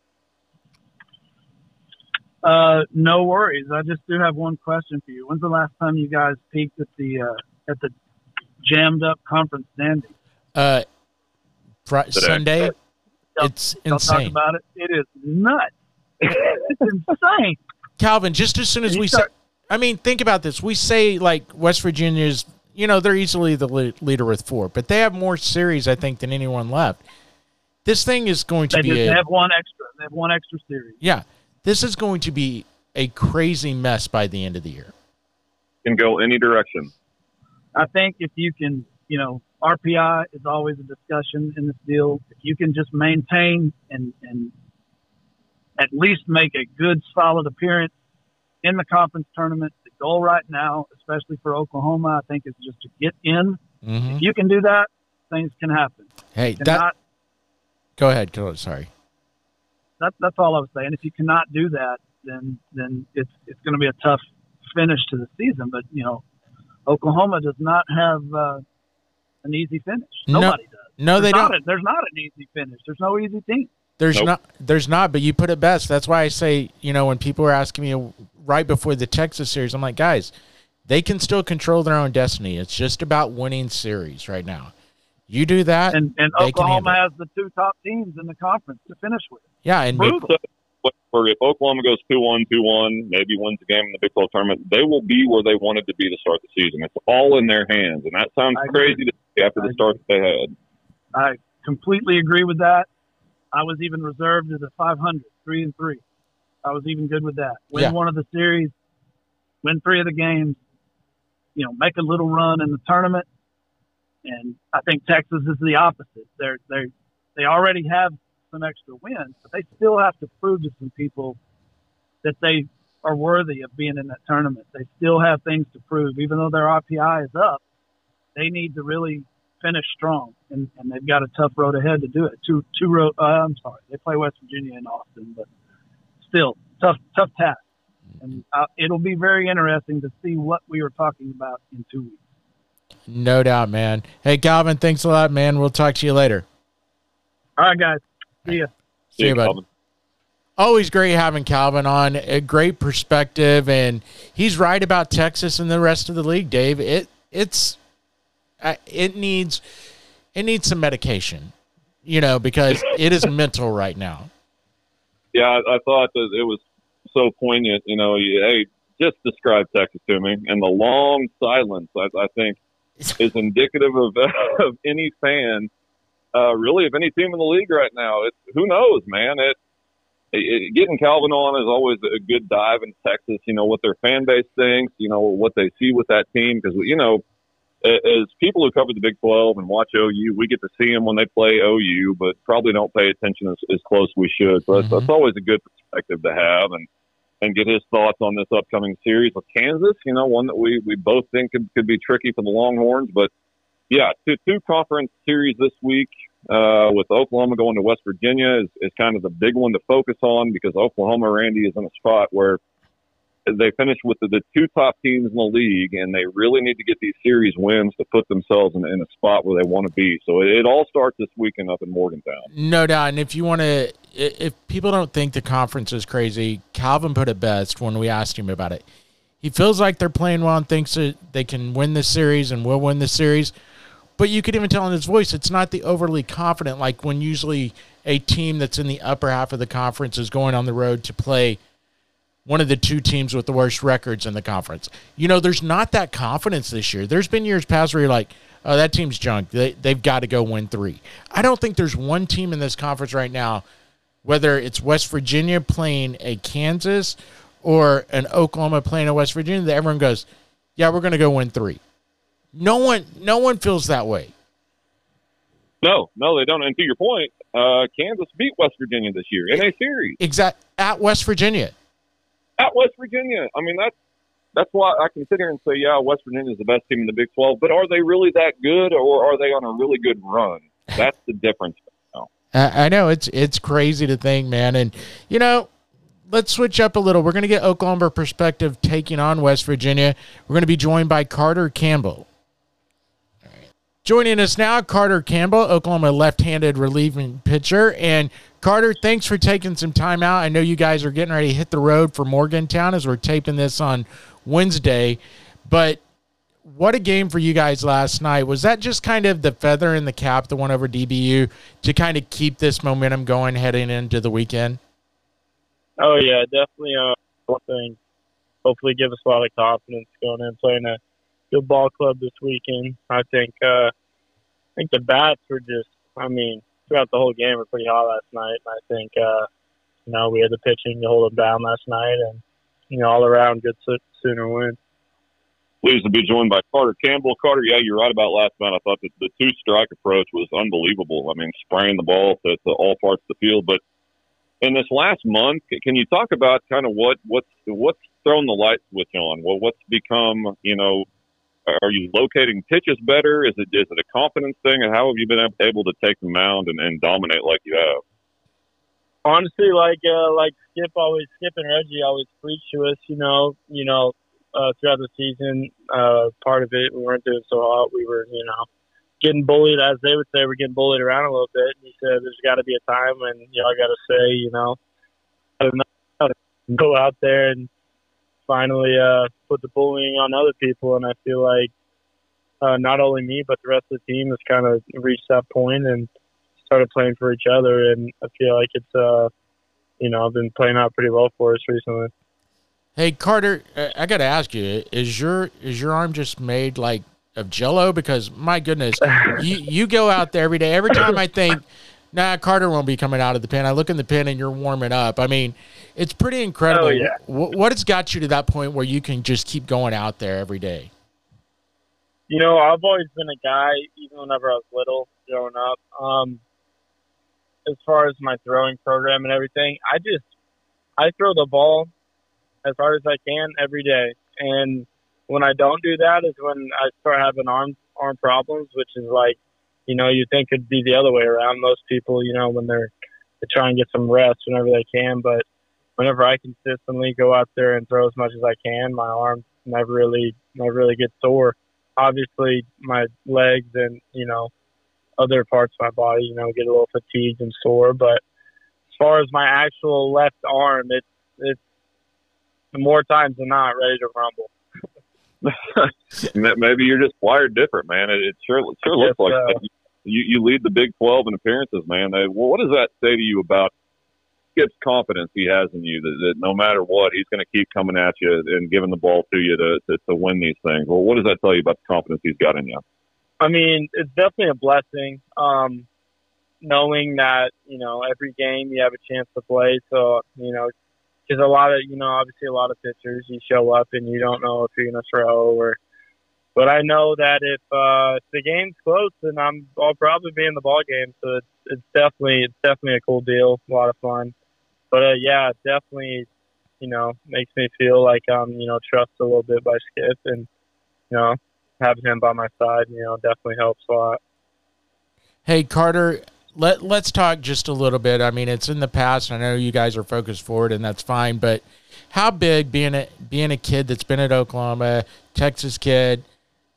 Uh, no worries. I just do have one question for you. When's the last time you guys peeked at the uh, at the jammed up conference standing? Uh, fr- Sunday, Don't- it's Don't talk insane. about it. It is nuts. it's insane. Calvin, just as soon as You we say, start- I mean, think about this. We say like West Virginia's, you know, they're easily the le- leader with four, but they have more series, I think, than anyone left. This thing is going to They be just a, have one extra. They have one extra series. yeah. This is going to be a crazy mess by the end of the year. Can go any direction. I think if you can, you know, RPI is always a discussion in this deal. If you can just maintain and and at least make a good, solid appearance in the conference tournament, the goal right now, especially for Oklahoma, I think is just to get in. Mhm. If you can do that, things can happen. Hey, that go ahead. Go, sorry. that, that's all I was saying. If you cannot do that, then then it's it's going to be a tough finish to the season. But you know, Oklahoma does not have uh, an easy finish. No, Nobody does. No, they there's don't. Not a, there's not an easy finish. There's no easy team. There's Nope. not. There's not. But you put it best. That's why I say, you know, when people are asking me right before the Texas series, I'm like, guys, they can still control their own destiny. It's just about winning series right now. You do that, And and They Oklahoma handle has the two top teams in the conference to finish with. yeah, and Brutal. Uh, where if Oklahoma goes 2 1, 2 1, maybe wins the game in the Big 12 tournament, they will be where they wanted to be to start the season. It's all in their hands. And that sounds crazy to say after I the start that they had. I completely agree with that. I was even reserved as a 500, three and three. I was even good with that. Win Yeah. one of the series, win three of the games, you know, make a little run in the tournament. And I think Texas is the opposite. They're they they already have some extra wins, but they still have to prove to some people that they are worthy of being in that tournament. They still have things to prove, even though their RPI is up. They need to really finish strong, and, and they've got a tough road ahead to do it. Two two road. Uh, I'm sorry, they play West Virginia and Austin, but still tough tough task. And uh, it'll be very interesting to see what we were talking about in two weeks. no doubt, man. Hey, Calvin, thanks a lot, man. We'll talk to you later. All right, guys. See ya. See you, bud. Calvin. always great having Calvin on. A great perspective, and he's right about Texas and the rest of the league. Dave, it it's uh, it needs it needs some medication, you know, because it is mental right now. Yeah, I, I thought that it was so poignant. You know, you, hey, just describe Texas to me. And the long silence, I, I think, is indicative of, <laughs> of any fan, uh, really, of any team in the league right now. It's who knows, man. It, it getting Calvin on is always a good dive in Texas. You know what their fan base thinks. You know what they see with that team because you know. As people who cover the Big 12 and watch OU, we get to see them when they play OU, but probably don't pay attention as, as close as we should. So that's, Mhm. that's always a good perspective to have and, and get his thoughts on this upcoming series with Kansas. You know, one that we, we both think could, could be tricky for the Longhorns. But yeah, two, two conference series this week uh, with Oklahoma going to West Virginia is, is kind of the big one to focus on because Oklahoma, Randy, is in a spot where they finished with the, the two top teams in the league, and they really need to get these series wins to put themselves in, in a spot where they want to be. So it, it all starts this weekend up in Morgantown. No doubt. And if you want to, if people don't think the conference is crazy, Calvin put it best when we asked him about it. He feels like they're playing well and thinks that they can win this series and will win this series. But you could even tell in his voice, it's not the overly confident, like when usually a team that's in the upper half of the conference is going on the road to play one of the two teams with the worst records in the conference. You know, there's not that confidence this year. There's been years past where you're like, oh, that team's junk. They, they've got to go win three. I don't think there's one team in this conference right now, whether it's West Virginia playing a Kansas or an Oklahoma playing a West Virginia, that everyone goes, yeah, we're going to go win three. No one, no one feels that way. No, no, they don't. And to your point, uh, Kansas beat West Virginia this year in a series Exact at West Virginia. At West Virginia. I mean, that's that's why I can sit here and say, yeah, West Virginia is the best team in the Big 12. But are they really that good, or are they on a really good run? That's the difference. I I know it's it's crazy to think, man. And you know, let's switch up a little. We're going to get Oklahoma perspective taking on West Virginia. We're going to be joined by Carter Campbell. Joining us now, Carter Campbell, Oklahoma left-handed relieving pitcher. And Carter, thanks for taking some time out. I know you guys are getting ready to hit the road for Morgantown as we're taping this on Wednesday, but what a game for you guys last night. Was that just kind of the feather in the cap, the one over DBU, to kind of keep this momentum going heading into the weekend? Oh yeah, definitely. Uh, one thing. Hopefully, give us a lot of confidence going in playing a good ball club this weekend. I think. Uh, I think the bats were just. I mean, throughout the whole game, were pretty hot last night. And I think, uh, you know, we had the pitching to hold them down last night, and you know, all around good Soo- Sooner win. Pleased to be joined by Carter Campbell. Carter, yeah, you're right about last night. I thought that the two strike approach was unbelievable. I mean, spraying the ball to, to all parts of the field. But in this last month, can you talk about kind of what what's what's thrown the light switch on? Well, what's become you know? Are you locating pitches better? Is it is it a confidence thing? And how have you been able to take the mound and, and dominate like you have? honestly, like uh, like Skip always, Skip and Reggie always preach to us. You know, you know, uh, throughout the season, uh, part of it we weren't doing so hot. We were, you know, getting bullied, as they would say, we're getting bullied around a little bit. And he said, "There's got to be a time when I got to say, you know, go out there and finally uh, put the bullying on other people." And I feel like uh, not only me, but the rest of the team has kind of reached that point and started playing for each other. And I feel like it's, uh, you know, I've been playing out pretty well for us recently. Hey Carter, uh, I got to ask you: Is your is your arm just made like of Jello? Because my goodness, <laughs> you you go out there every day. Every time I think, nah, Carter won't be coming out of the pen. I look in the pen and you're warming up. I mean, it's pretty incredible. Oh, yeah. What, what has got you to that point where you can just keep going out there every day? You know, I've always been a guy, even whenever I was little, growing up. Um, as far as my throwing program and everything, I just I throw the ball as hard as I can every day. And when I don't do that is when I start having arm arm problems, which is like, you know, you think it'd be the other way around. Most people, you know, when they're they try and get some rest whenever they can, but whenever I consistently go out there and throw as much as I can, my arm never really never really gets sore. Obviously, my legs and you know other parts of my body, you know, get a little fatigued and sore. But as far as my actual left arm, it's it's more times than not ready to rumble. <laughs> Maybe you're just wired different, man. It, it sure it sure looks Yes, like uh, that. you you lead the Big Twelve in appearances, man. They, well, what does that say to you about Skip's confidence he has in you that, that no matter what, he's going to keep coming at you and giving the ball to you to, to to win these things? Well, what does that tell you about the confidence he's got in you? I mean, it's definitely a blessing. Um, knowing that you know every game you have a chance to play. So you know, because a lot of you know obviously a lot of pitchers you show up and you don't know if you're gonna throw or. But I know that if, uh, if the game's close, then I'm I'll probably be in the ball game. So it's it's definitely it's definitely a cool deal, a lot of fun. But uh, yeah, definitely you know makes me feel like I'm you know trusted a little bit by Skip and you know having him by my side you know definitely helps a lot. Hey Carter, let let's talk just a little bit. I mean, it's in the past. I know you guys are focused forward, and that's fine. But how big being a being a kid that's been at Oklahoma, Texas kid,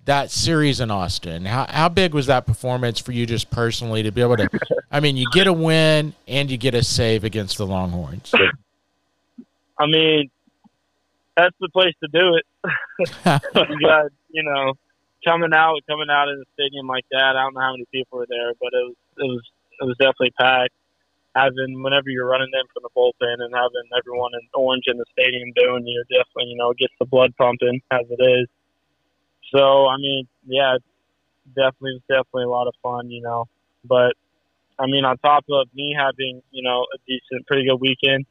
that series in Austin? How how big was that performance for you just personally to be able to? <laughs> I mean, you get a win and you get a save against the Longhorns. I mean, that's the place to do it. <laughs> <laughs> you got, you know, coming out, coming out in a stadium like that. I don't know how many people were there, but it was, it was, it was definitely packed. Having whenever you're running in from the bullpen and having everyone in orange in the stadium doing you, definitely, you know, gets the blood pumping as it is. So, I mean, yeah, definitely, definitely a lot of fun, you know. But I mean, on top of me having, you know, a decent, pretty good weekend,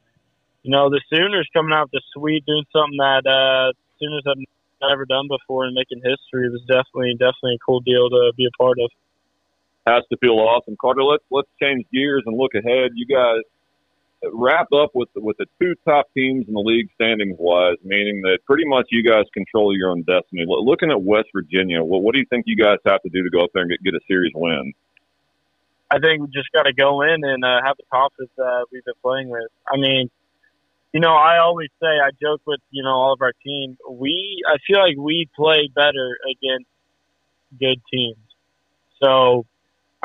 you know, the Sooners coming out the sweep, doing something that uh, Sooners have never done before and making history was definitely, definitely a cool deal to be a part of. Has to feel awesome, Carter. Let's let's change gears and look ahead. You guys wrap up with with the two top teams in the league standings wise, meaning that pretty much you guys control your own destiny. Looking at West Virginia, what, what do you think you guys have to do to go up there and get, get a series win? I think we just got to go in and uh, have the confidence that we've been playing with. I mean, you know, I always say, I joke with, you know, all of our team. We, I feel like we play better against good teams. So,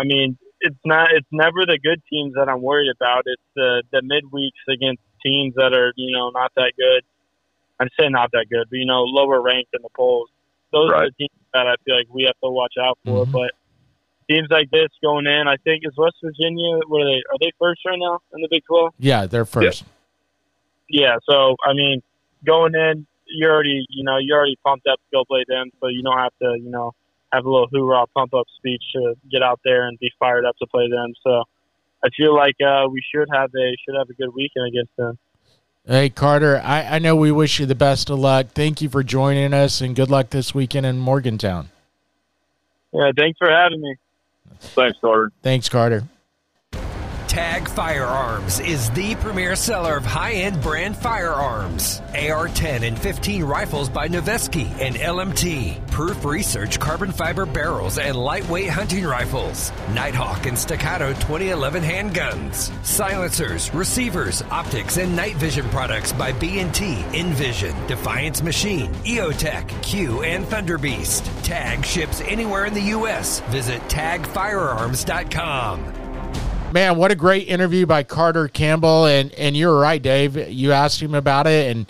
I mean, it's not, it's never the good teams that I'm worried about. It's the, the midweeks against teams that are, you know, not that good. I'd say not that good, but, you know, lower ranked in the polls. Those are the teams that I feel like we have to watch out for. Mhm. But teams like this going in, I think is West Virginia. What are they? Are they first right now in the Big Twelve? Yeah, they're first. Yeah. So I mean, going in, you're already you know you're already pumped up to go play them, so you don't have to you know have a little hoorah pump up speech to get out there and be fired up to play them. So I feel like uh, we should have a should have a good weekend against them. Hey Carter, I, I know we wish you the best of luck. Thank you for joining us, and good luck this weekend in Morgantown. Yeah. Thanks for having me. Thanks, Carter. Thanks, Carter. Tag Firearms is the premier seller of high end brand firearms. AR 10 and 15 rifles by Noveske and LMT. Proof Research carbon fiber barrels and lightweight hunting rifles. Nighthawk and Staccato 2011 handguns. Silencers, receivers, optics, and night vision products by B&T, Envision, Defiance Machine, EOTech, Q, and Thunderbeast. Tag ships anywhere in the U.S. Visit tagfirearms.com. Man, what a great interview by Carter Campbell. And and you're right, Dave. You asked him about it, and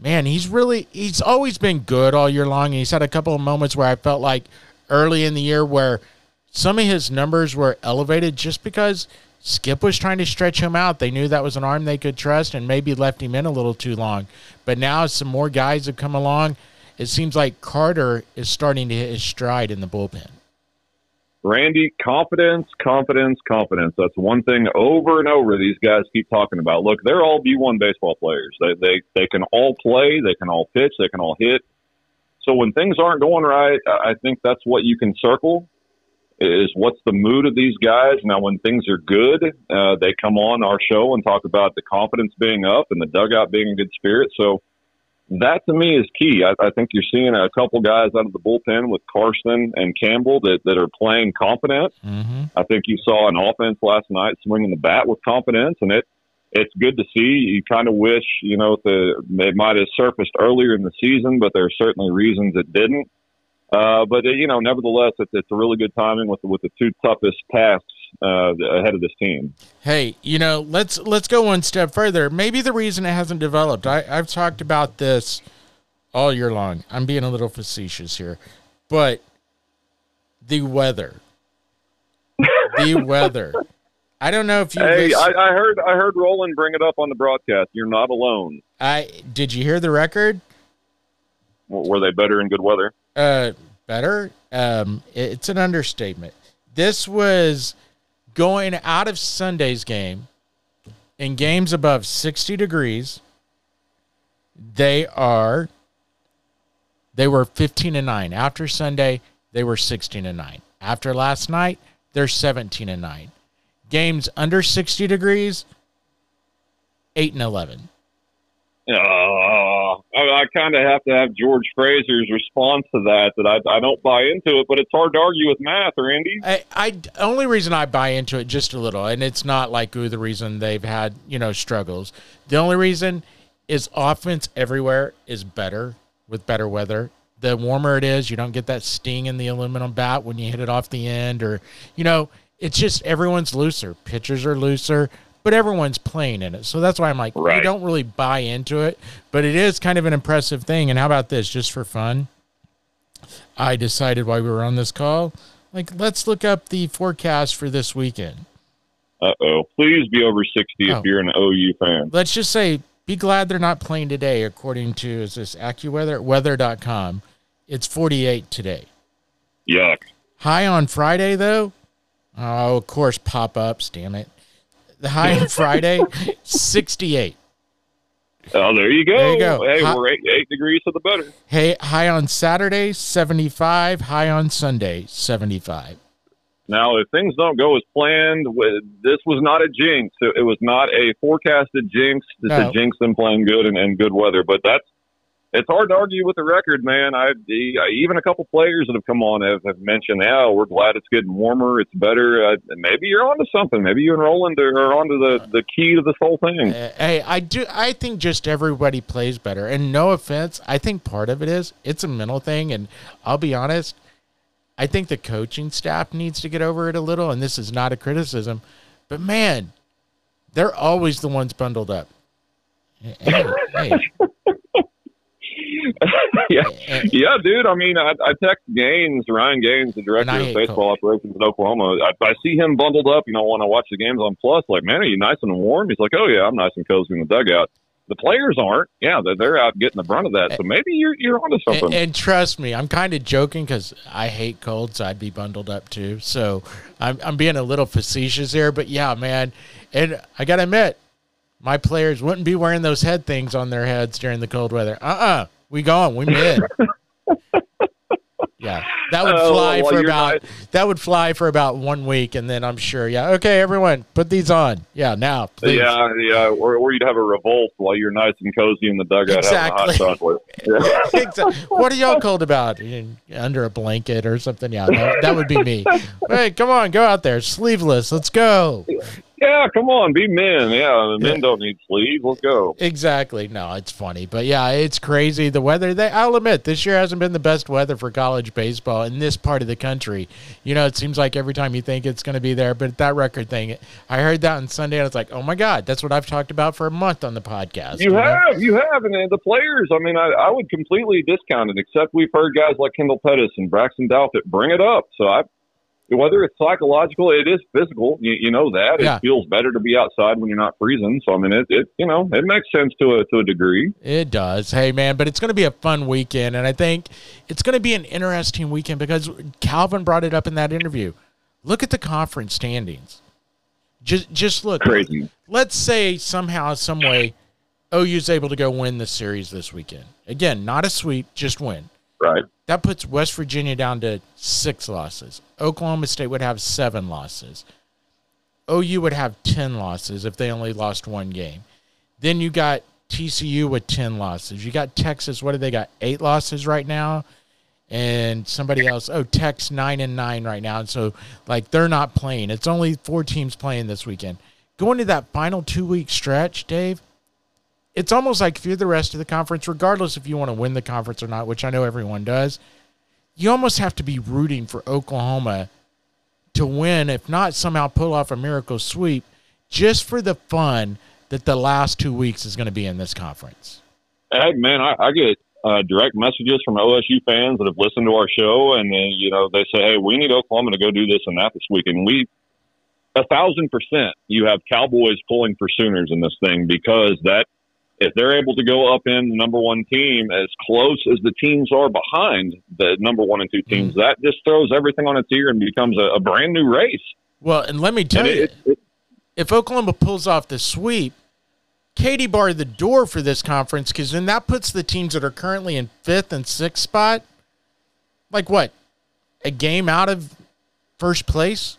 man, he's really he's always been good all year long. And he's had a couple of moments where I felt like early in the year where some of his numbers were elevated just because Skip was trying to stretch him out. They knew that was an arm they could trust and maybe left him in a little too long. But now some more guys have come along, it seems like Carter is starting to hit his stride in the bullpen. Randy, confidence, confidence, confidence. That's one thing over and over these guys keep talking about. Look, they're all D1 baseball players. They they they can all play, they can all pitch, they can all hit. So when things aren't going right, I think that's what you can circle is what's the mood of these guys. Now, when things are good, uh, they come on our show and talk about the confidence being up and the dugout being in good spirit. So that to me is key. I, I think you're seeing a couple guys out of the bullpen with Carson and Campbell that, that are playing confident. Mm-hmm. I think you saw an offense last night swinging the bat with confidence, and it it's good to see. You kind of wish you know the it might have surfaced earlier in the season, but there are certainly reasons it didn't. Uh, but you know, nevertheless, it's, it's a really good timing with with the two toughest tasks uh, ahead of this team. Hey, you know, let's let's go one step further. Maybe the reason it hasn't developed. I, I've talked about this all year long. I'm being a little facetious here, but the weather, the <laughs> weather. I don't know if you. Hey, I, I heard I heard Rowland bring it up on the broadcast. You're not alone. I did you hear the record? Were they better in good weather? Uh, better. Um, it's an understatement. This was going out of Sunday's game in games above 60 degrees. They are they were 15 and 9. After Sunday, they were 16 and 9. After last night, they're 17 and 9. Games under 60 degrees, 8 and 11. I, I kind of have to have George Frazier's response to that. That I, I don't buy into it, but it's hard to argue with math, Randy. I, I only reason I buy into it just a little, and it's not like ooh the reason they've had you know struggles. The only reason is offense everywhere is better with better weather. The warmer it is, you don't get that sting in the aluminum bat when you hit it off the end, or you know, it's just everyone's looser. Pitchers are looser but everyone's playing in it. So that's why I'm like, right. I don't really buy into it, but it is kind of an impressive thing. And how about this, just for fun? I decided while we were on this call, like, let's look up the forecast for this weekend. Uh oh. Please be over 60 oh. if you're an OU fan. Let's just say, be glad they're not playing today, according to, is this AccuWeather? Weather.com. It's 48 today. Yuck. High on Friday, though? Oh, of course, pop ups, damn it. The high on <laughs> Friday, 68. Oh, there you go. There you go. Hey, high, we're eight, eight degrees to the better. Hey, high on Saturday, 75. High on Sunday, 75. Now, if things don't go as planned, this was not a jinx. It was not a forecasted jinx. It's no. a jinx them playing good and, and good weather. But that's it's hard to argue with the record, man. I even a couple players that have come on have, have mentioned, "Yeah, we're glad it's getting warmer. It's better." Uh, maybe you're onto something. Maybe you and Rowland are onto the the key to this whole thing. Hey, I do. I think just everybody plays better. And no offense, I think part of it is it's a mental thing. And I'll be honest, I think the coaching staff needs to get over it a little. And this is not a criticism, but man, they're always the ones bundled up. Hey, hey. <laughs> <laughs> yeah, yeah, dude. I mean, I, I text Gaines, Ryan Gaines, the director of baseball operations in Oklahoma. I, I see him bundled up. You know, when I watch the games on Plus, like, man, are you nice and warm? He's like, oh yeah, I'm nice and cozy in the dugout. The players aren't. Yeah, they're, they're out getting the brunt of that. So maybe you're you're onto something. And, and trust me, I'm kind of joking because I hate cold, so I'd be bundled up too. So I'm I'm being a little facetious here, but yeah, man. And I gotta admit, my players wouldn't be wearing those head things on their heads during the cold weather. Uh uh-uh. uh we gone. We mid. yeah. That would Oh, fly well, for about that would fly for about one week, and then I'm sure. Yeah, okay, everyone, put these on. Yeah, now, please. Yeah, yeah, or, or you'd have a revolt while you're nice and cozy in the dugout Exactly. having a hot chocolate. <laughs> Yeah. Exactly. What are y'all cold about? Under a blanket or something? Yeah, that, that would be me. Hey, come on, go out there, sleeveless. Let's go. Yeah, come on, be men. Yeah, The men don't need sleeves. Let's go. Exactly. No, it's funny, but yeah, it's crazy. The weather. They, I'll admit, this year hasn't been the best weather for college baseball in this part of the country. You know, it seems like every time you think it's going to be there, but that record thing, I heard that on Sunday, and it's like, oh my god, that's what I've talked about for a month on the podcast. You know? have, you have, and the players. I mean, I, I would completely discount it, except we've heard guys like Kendall Pettis and Braxton Douthat bring it up. So I, whether it's psychological, it is physical. You, you know that Yeah. it feels better to be outside when you're not freezing. So I mean, it, it you know, it makes sense to a to a degree. It does. Hey, man, but it's going to be a fun weekend. And I think it's going to be an interesting weekend because Calvin brought it up in that interview. Look at the conference standings. Just, just look. Crazy. Let's say somehow, some way, OU's able to go win the series this weekend. Again, not a sweep, just win. Right. That puts West Virginia down to six losses. Oklahoma State would have seven losses. OU would have 10 losses if they only lost one game. Then you got TCU with 10 losses. You got Texas, what do they got? Eight losses right now. And somebody else, oh, Tech's nine and nine right now. And so, like, they're not playing. It's only four teams playing this weekend. Going to that final two week stretch, Dave, it's almost like if you're the rest of the conference, regardless if you want to win the conference or not, which I know everyone does, you almost have to be rooting for Oklahoma to win, if not somehow pull off a miracle sweep, just for the fun that the last two weeks is going to be in this conference. Hey man, I, I get uh, direct messages from OSU fans that have listened to our show, and then you know they say, "Hey, we need Oklahoma to go do this and that this week," and we. A thousand percent, you have Cowboys pulling for Sooners in this thing because that if they're able to go up in the number one team as close as the teams are behind the number one and two teams, mm-hmm. that just throws everything on its ear and becomes a, a brand new race. Well, and let me tell And you, it, it, if Oklahoma pulls off the sweep, Katie barred the door for this conference because then that puts the teams that are currently in fifth and sixth spot, like what, a game out of first place?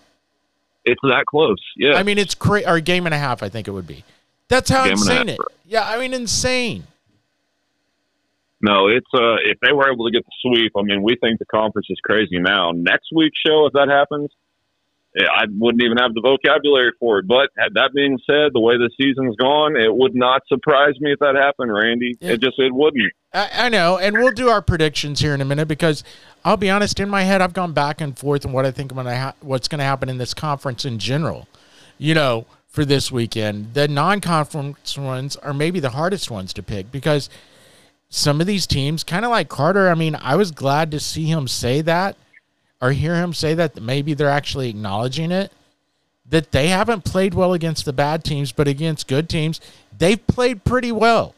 it's that close. Yeah. I mean, it's crazy. Or a game and a half, I think it would be. That's how Game and a insane it. Yeah, I mean, insane. No, it's uh if they were able to get the sweep, I mean, we think the conference is crazy now. Next week's show, if that happens, I wouldn't even have the vocabulary for it. But that being said, the way the season's gone, it would not surprise me if that happened, Randy. Yeah. It just it wouldn't. I, I know, and we'll do our predictions here in a minute because I'll be honest. In my head, I've gone back and forth on what I think gonna ha- what's going to happen in this conference in general. You know, for this weekend, the non-conference ones are maybe the hardest ones to pick because some of these teams, kind of like Carter. I mean, I was glad to see him say that or hear him say that maybe they're actually acknowledging it. That they haven't played well against the bad teams, but against good teams, they've played pretty well.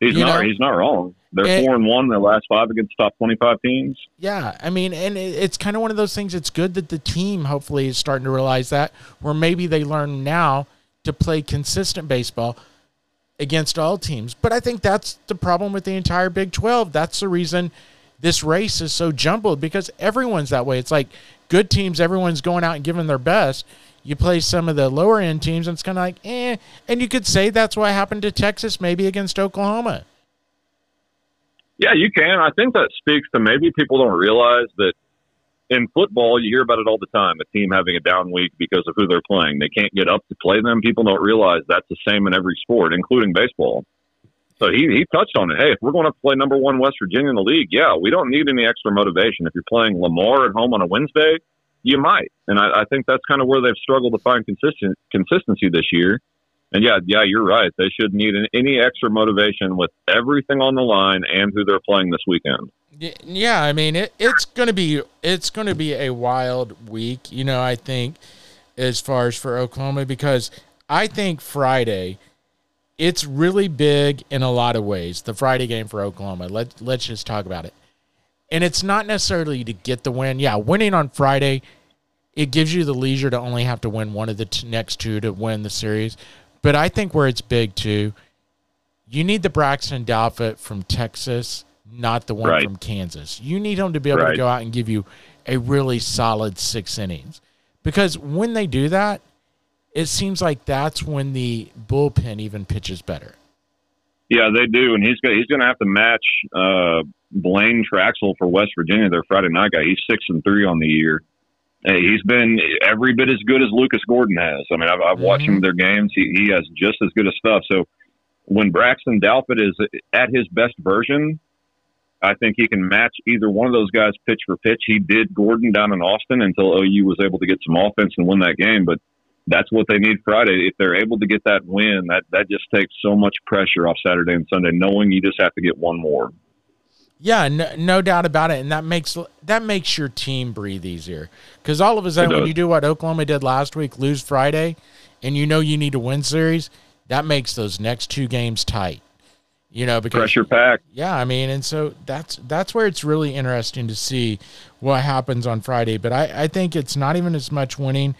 He's You not. know? he's not wrong. They're Eh. four and one in their last five against top twenty-five teams. Yeah, I mean, and it- it's kind of one of those things. It's good that the team hopefully is starting to realize that, where maybe they learn now to play consistent baseball against all teams. But I think that's the problem with the entire Big 12. That's the reason this race is so jumbled because everyone's that way. It's like good teams, everyone's going out and giving their best. You play some of the lower end teams, and it's kind of like, eh. And you could say that's what happened to Texas maybe against Oklahoma. Yeah, you can. I think that speaks to maybe people don't realize that in football, you hear about it all the time. A team having a down week because of who they're playing. They can't get up to play them. People don't realize that's the same in every sport, including baseball. So he, he touched on it. Hey, if we're going to play number one West Virginia in the league, yeah, we don't need any extra motivation. If you're playing Lamar at home on a Wednesday, you might. And I, I think that's kind of where they've struggled to find consistent consistency this year. And yeah, yeah, you're right. They should need an, any extra motivation with everything on the line and who they're playing this weekend. Yeah, I mean it, it's gonna be it's gonna be a wild week. You know, I think as far as for Oklahoma because I think Friday it's really big in a lot of ways. The Friday game for Oklahoma. Let let's just talk about it. And it's not necessarily to get the win. Yeah, winning on Friday it gives you the leisure to only have to win one of the t- next two to win the series. But I think where it's big too, you need the Braxton Douthit from Texas not the one Right. from Kansas. You need him to be able to go out and give you a really solid six innings. Because when they do that, it seems like that's when the bullpen even pitches better. Yeah, they do, and he's gonna he's gonna have to match uh, Blaine Traxel for West Virginia, their Friday night guy. He's six and three on the year. Hey, he's been every bit as good as Lucas Gordon has. I mean, I've, I've watched him mm-hmm. their games. He he has just as good of stuff. So when Braxton Douthit is at his best version, I think he can match either one of those guys pitch for pitch. He did Gordon down in Austin until OU was able to get some offense and win that game, but that's what they need Friday. If they're able to get that win, that that just takes so much pressure off Saturday and Sunday, knowing you just have to get one more. Yeah, no, no doubt about it, and that makes that makes your team breathe easier. Because all of a sudden, when you do what Oklahoma did last week, lose Friday, and you know you need to win series, that makes those next two games tight. You know, because Pressure packed. yeah, I mean, and so that's that's where it's really interesting to see what happens on Friday. But I, I think it's not even as much winning.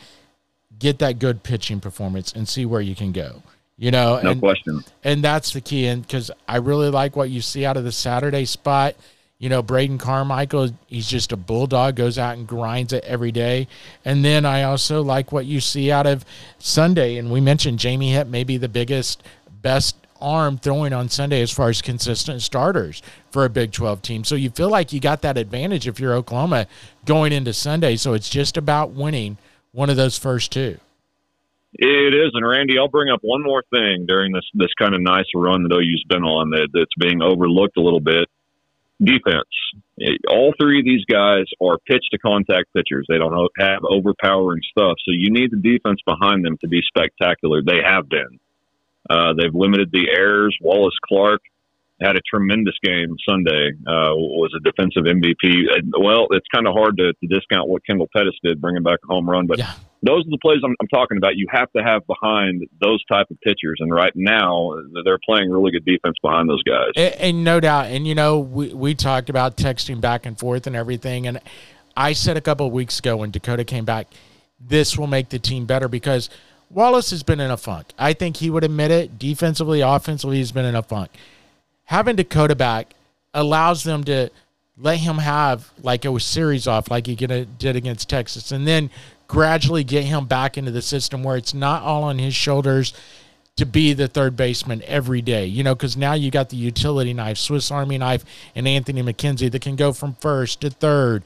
Get that good pitching performance and see where you can go. You know, No and, question. and that's the key. And because I really like what you see out of the Saturday spot. You know, Braden Carmichael, he's just a bulldog, goes out and grinds it every day. And then I also like what you see out of Sunday. And we mentioned Jamie Hitt, maybe the biggest, best arm throwing on Sunday as far as consistent starters for a Big 12 team. So you feel like you got that advantage if you're Oklahoma going into Sunday. So it's just about winning one of those first two. It is, and Randy, I'll bring up one more thing during this this kind of nice run that OU's been on that that's being overlooked a little bit. Defense. All three of these guys are pitch to contact pitchers. They don't have overpowering stuff, so you need the defense behind them to be spectacular. They have been. Uh, they've limited the errors. Wallace Clark had a tremendous game Sunday. Uh, was a defensive MVP. Well, it's kind of hard to, to discount what Kendall Pettis did, bringing back a home run, but Yeah. those are the plays I'm, I'm talking about. You have to have behind those type of pitchers, and right now they're playing really good defense behind those guys. And, and no doubt. And, you know, we, we talked about texting back and forth and everything. And I said a couple of weeks ago when Dakota came back, this will make the team better because Wallace has been in a funk. I think he would admit it. Defensively, offensively, he's been in a funk. Having Dakota back allows them to let him have like a series off like he did against Texas and then gradually get him back into the system where it's not all on his shoulders to be the third baseman every day, you know, because now you got the utility knife, Swiss Army knife, and Anthony McKenzie that can go from first to third.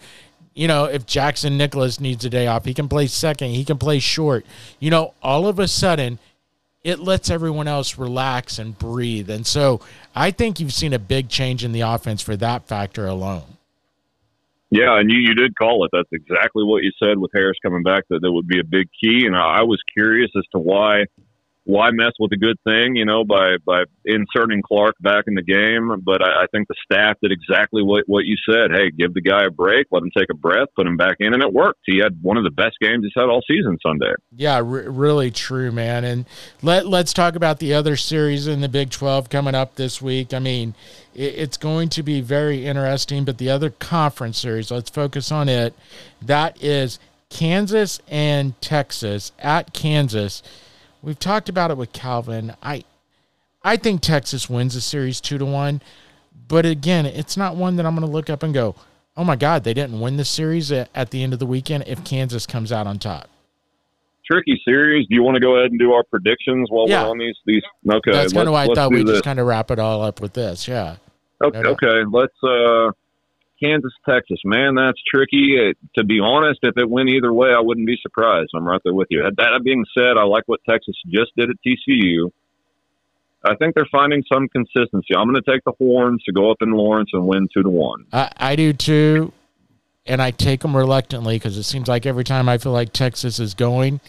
You know, if Jackson Nicklaus needs a day off, he can play second, he can play short. You know, all of a sudden, it lets everyone else relax and breathe. And so I think you've seen a big change in the offense for that factor alone. Yeah, and you, you did call it. That's exactly what you said with Harris coming back. That that would be a big key. And I, I was curious as to why why mess with a good thing, you know, by by inserting Clark back in the game. But I, I think the staff did exactly what what you said. Hey, give the guy a break, let him take a breath, put him back in, and it worked. He had one of the best games he's had all season Sunday. Yeah, re- really true, man. And let let's talk about the other series in the Big Twelve coming up this week. I mean, it, it's going to be very interesting. But the other conference series, let's focus on it. That is Kansas and Texas at Kansas. We've talked about it with Calvin. I I think Texas wins the series two to one. But again, it's not one that I'm going to look up and go, "Oh my God, they didn't win the series at, at the end of the weekend." If Kansas comes out on top. Tricky series. Do you want to go ahead and do our predictions while Yeah. we're on these? These okay. That's kind of why I thought we just kind of wrap it all up with this. Yeah. Okay, no. okay. Let's uh Kansas, Texas. Man, that's tricky. Uh, to be honest, if it went either way, I wouldn't be surprised. I'm right there with you. That, being said, I like what Texas just did at TCU. I think they're finding some consistency. I'm going to take the horns to go up in Lawrence and win two to one. I, I do too. And I take them reluctantly because it seems like every time I feel like Texas is going,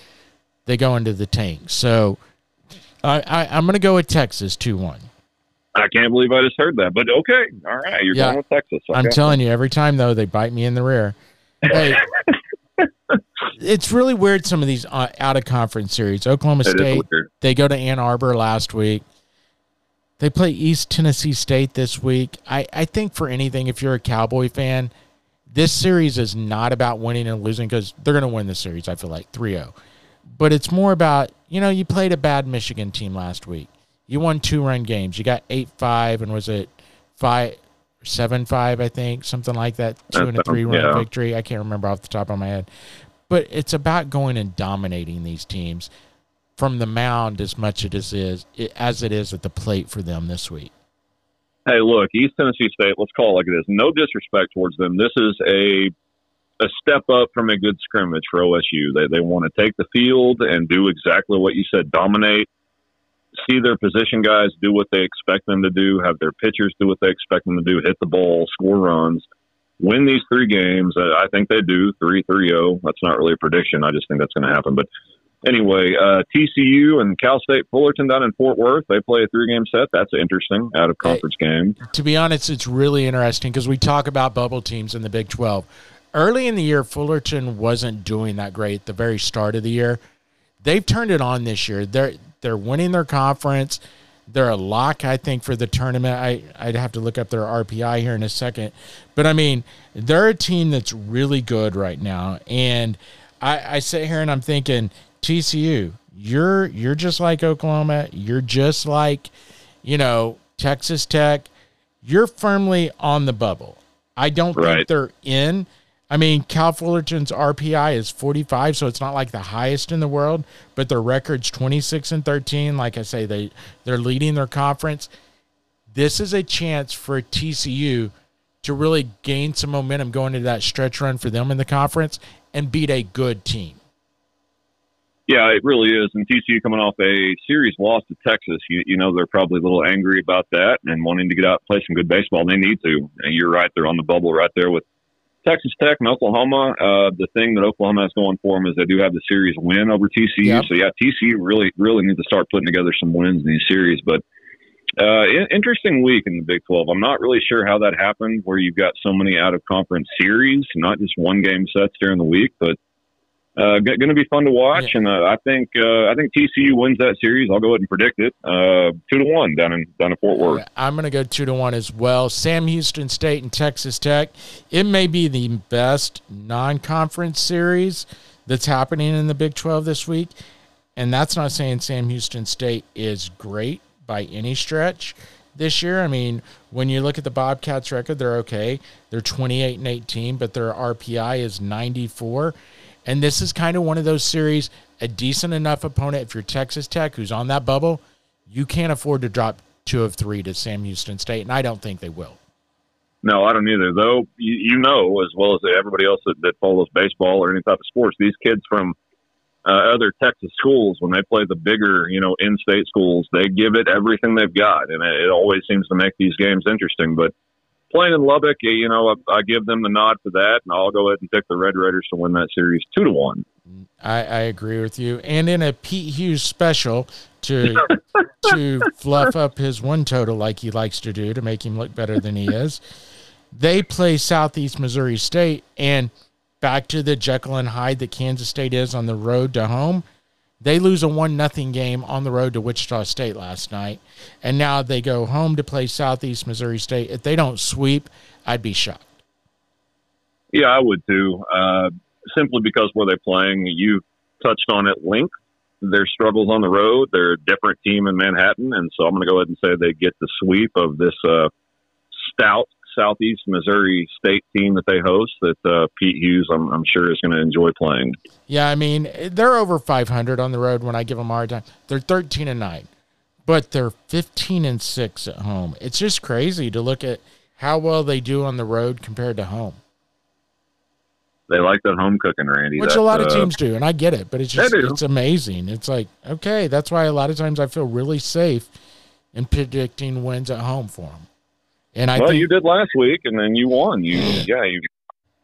they go into the tank. So I, I, I'm going to go with Texas 2 1. I can't believe I just heard that, but okay, all right, you're Yeah. going with Texas. Okay. I'm telling you, every time, though, they bite me in the rear. Hey, <laughs> it's really weird, some of these uh, out of conference series. Oklahoma It State. They go to Ann Arbor last week. They play East Tennessee State this week. I, I think for anything, if you're a Cowboy fan, this series is not about winning and losing because they're going to win the series, I feel like 3 0. But it's more about, you know, you played a bad Michigan team last week. You won two run games. You got 8 5, and was it 5 seven five, I think, something like that, two and a three run yeah. victory. I can't remember off the top of my head, but it's about going and dominating these teams from the mound as much as it is as it is at the plate for them this week. Hey, look, East Tennessee State. Let's call it like it is. No disrespect towards them. This is a a step up from a good scrimmage for OSU. They they want to take the field and do exactly what you said, dominate. See their position guys do what they expect them to do, have their pitchers do what they expect them to do, hit the ball, score runs, win these three games. I think they do 3 3 0. That's not really a prediction. I just think that's going to happen. But anyway, uh, TCU and Cal State Fullerton down in Fort Worth, they play a three game set. That's interesting out of conference hey, game. To be honest, it's really interesting because we talk about bubble teams in the Big 12. Early in the year, Fullerton wasn't doing that great the very start of the year. They've turned it on this year. They're they're winning their conference. They're a lock, I think, for the tournament. I, I'd have to look up their RPI here in a second. But I mean, they're a team that's really good right now. And I, I sit here and I'm thinking, TCU, you're you're just like Oklahoma. You're just like, you know, Texas Tech. You're firmly on the bubble. I don't right. think they're in. I mean, Cal Fullerton's RPI is 45, so it's not like the highest in the world, but their record's 26 and 13. Like I say, they they're leading their conference. This is a chance for TCU to really gain some momentum going into that stretch run for them in the conference and beat a good team. Yeah, it really is. And TCU coming off a series loss to Texas, you, you know they're probably a little angry about that and wanting to get out and play some good baseball. They need to. And you're right; they're on the bubble right there with Texas Tech and Oklahoma. Uh, the thing that Oklahoma has going for them is they do have the series win over TCU. Yep. So yeah, TCU really really needs to start putting together some wins in these series. But uh, interesting week in the Big 12. I'm not really sure how that happened, where you've got so many out of conference series, not just one game sets during the week, but uh, going to be fun to watch, yeah. and uh, I think uh, I think TCU wins that series. I'll go ahead and predict it uh, two to one down in down in Fort Worth. I'm going to go two to one as well. Sam Houston State and Texas Tech. It may be the best non-conference series that's happening in the Big 12 this week, and that's not saying Sam Houston State is great by any stretch this year. I mean, when you look at the Bobcats record, they're okay. They're 28 and 18, but their RPI is 94. And this is kind of one of those series, a decent enough opponent. If you're Texas Tech, who's on that bubble, you can't afford to drop two of three to Sam Houston State, and I don't think they will. No, I don't either. Though you, know as well as everybody else that, follows baseball or any type of sports, these kids from uh, other Texas schools, when they play the bigger, you know, in-state schools, they give it everything they've got, and it always seems to make these games interesting. But playing in Lubbock, eh, you know, I, I, give them the nod for that, and I'll go ahead and pick the Red Raiders to win that series two to one. I, I agree with you. And in a Pete Hughes special to <laughs> to fluff up his one total like he likes to do to make him look better than he is, they play Southeast Missouri State, and back to the Jekyll and Hyde that Kansas State is on the road to home. They lose a one nothing game on the road to Wichita State last night, and now they go home to play Southeast Missouri State. If they don't sweep, I'd be shocked. Yeah, I would too. Uh, simply because where they're playing, you touched on it length. Their struggles on the road. They're a different team in Manhattan, and so I'm going to go ahead and say they get the sweep of this uh, stout Southeast Missouri State team that they host that uh, Pete Hughes, I'm, I'm sure, is going to enjoy playing. Yeah, I mean, they're over 500 on the road when I give them a hard time. They're 13 and 9, but they're 15 and 6 at home. It's just crazy to look at how well they do on the road compared to home. They like the home cooking, Randy. Which a lot of uh, teams do, and I get it, but it's just it's amazing. It's like, okay, that's why a lot of times I feel really safe in predicting wins at home for them. And I well, think, you did last week, and then you won. You yeah, you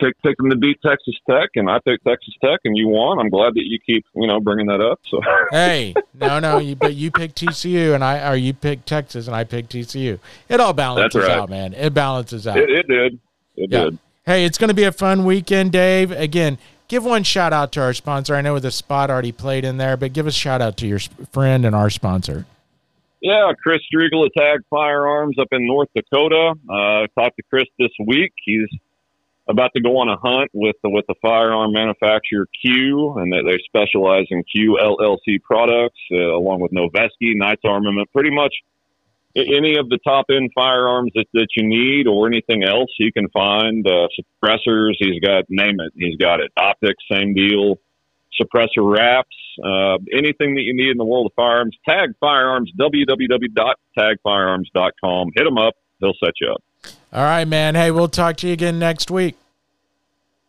picked picked them to beat Texas Tech, and I picked Texas Tech, and you won. I'm glad that you keep you know bringing that up. So <laughs> hey, no, no, you but you picked TCU, and I or you picked Texas, and I picked TCU. It all balances right. out, man. It balances out. It, it did. It yeah. did. Hey, it's going to be a fun weekend, Dave. Again, give one shout out to our sponsor. I know the spot already played in there, but give a shout out to your friend and our sponsor. Yeah, Chris Striegel at Tag Firearms up in North Dakota. Uh, talked to Chris this week. He's about to go on a hunt with the, with the firearm manufacturer Q, and they, they specialize in Q LLC products, uh, along with Noveske, Knights Armament, pretty much any of the top end firearms that, that you need or anything else you can find uh, suppressors he's got name it he's got it optics same deal suppressor wraps uh, anything that you need in the world of firearms tag firearms www.tagfirearms.com hit them up. They'll set you up. All right man. Hey we'll talk to you again next week.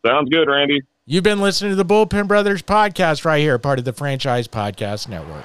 Sounds good randy. You've been listening to the bullpen brothers podcast right here part of the franchise podcast network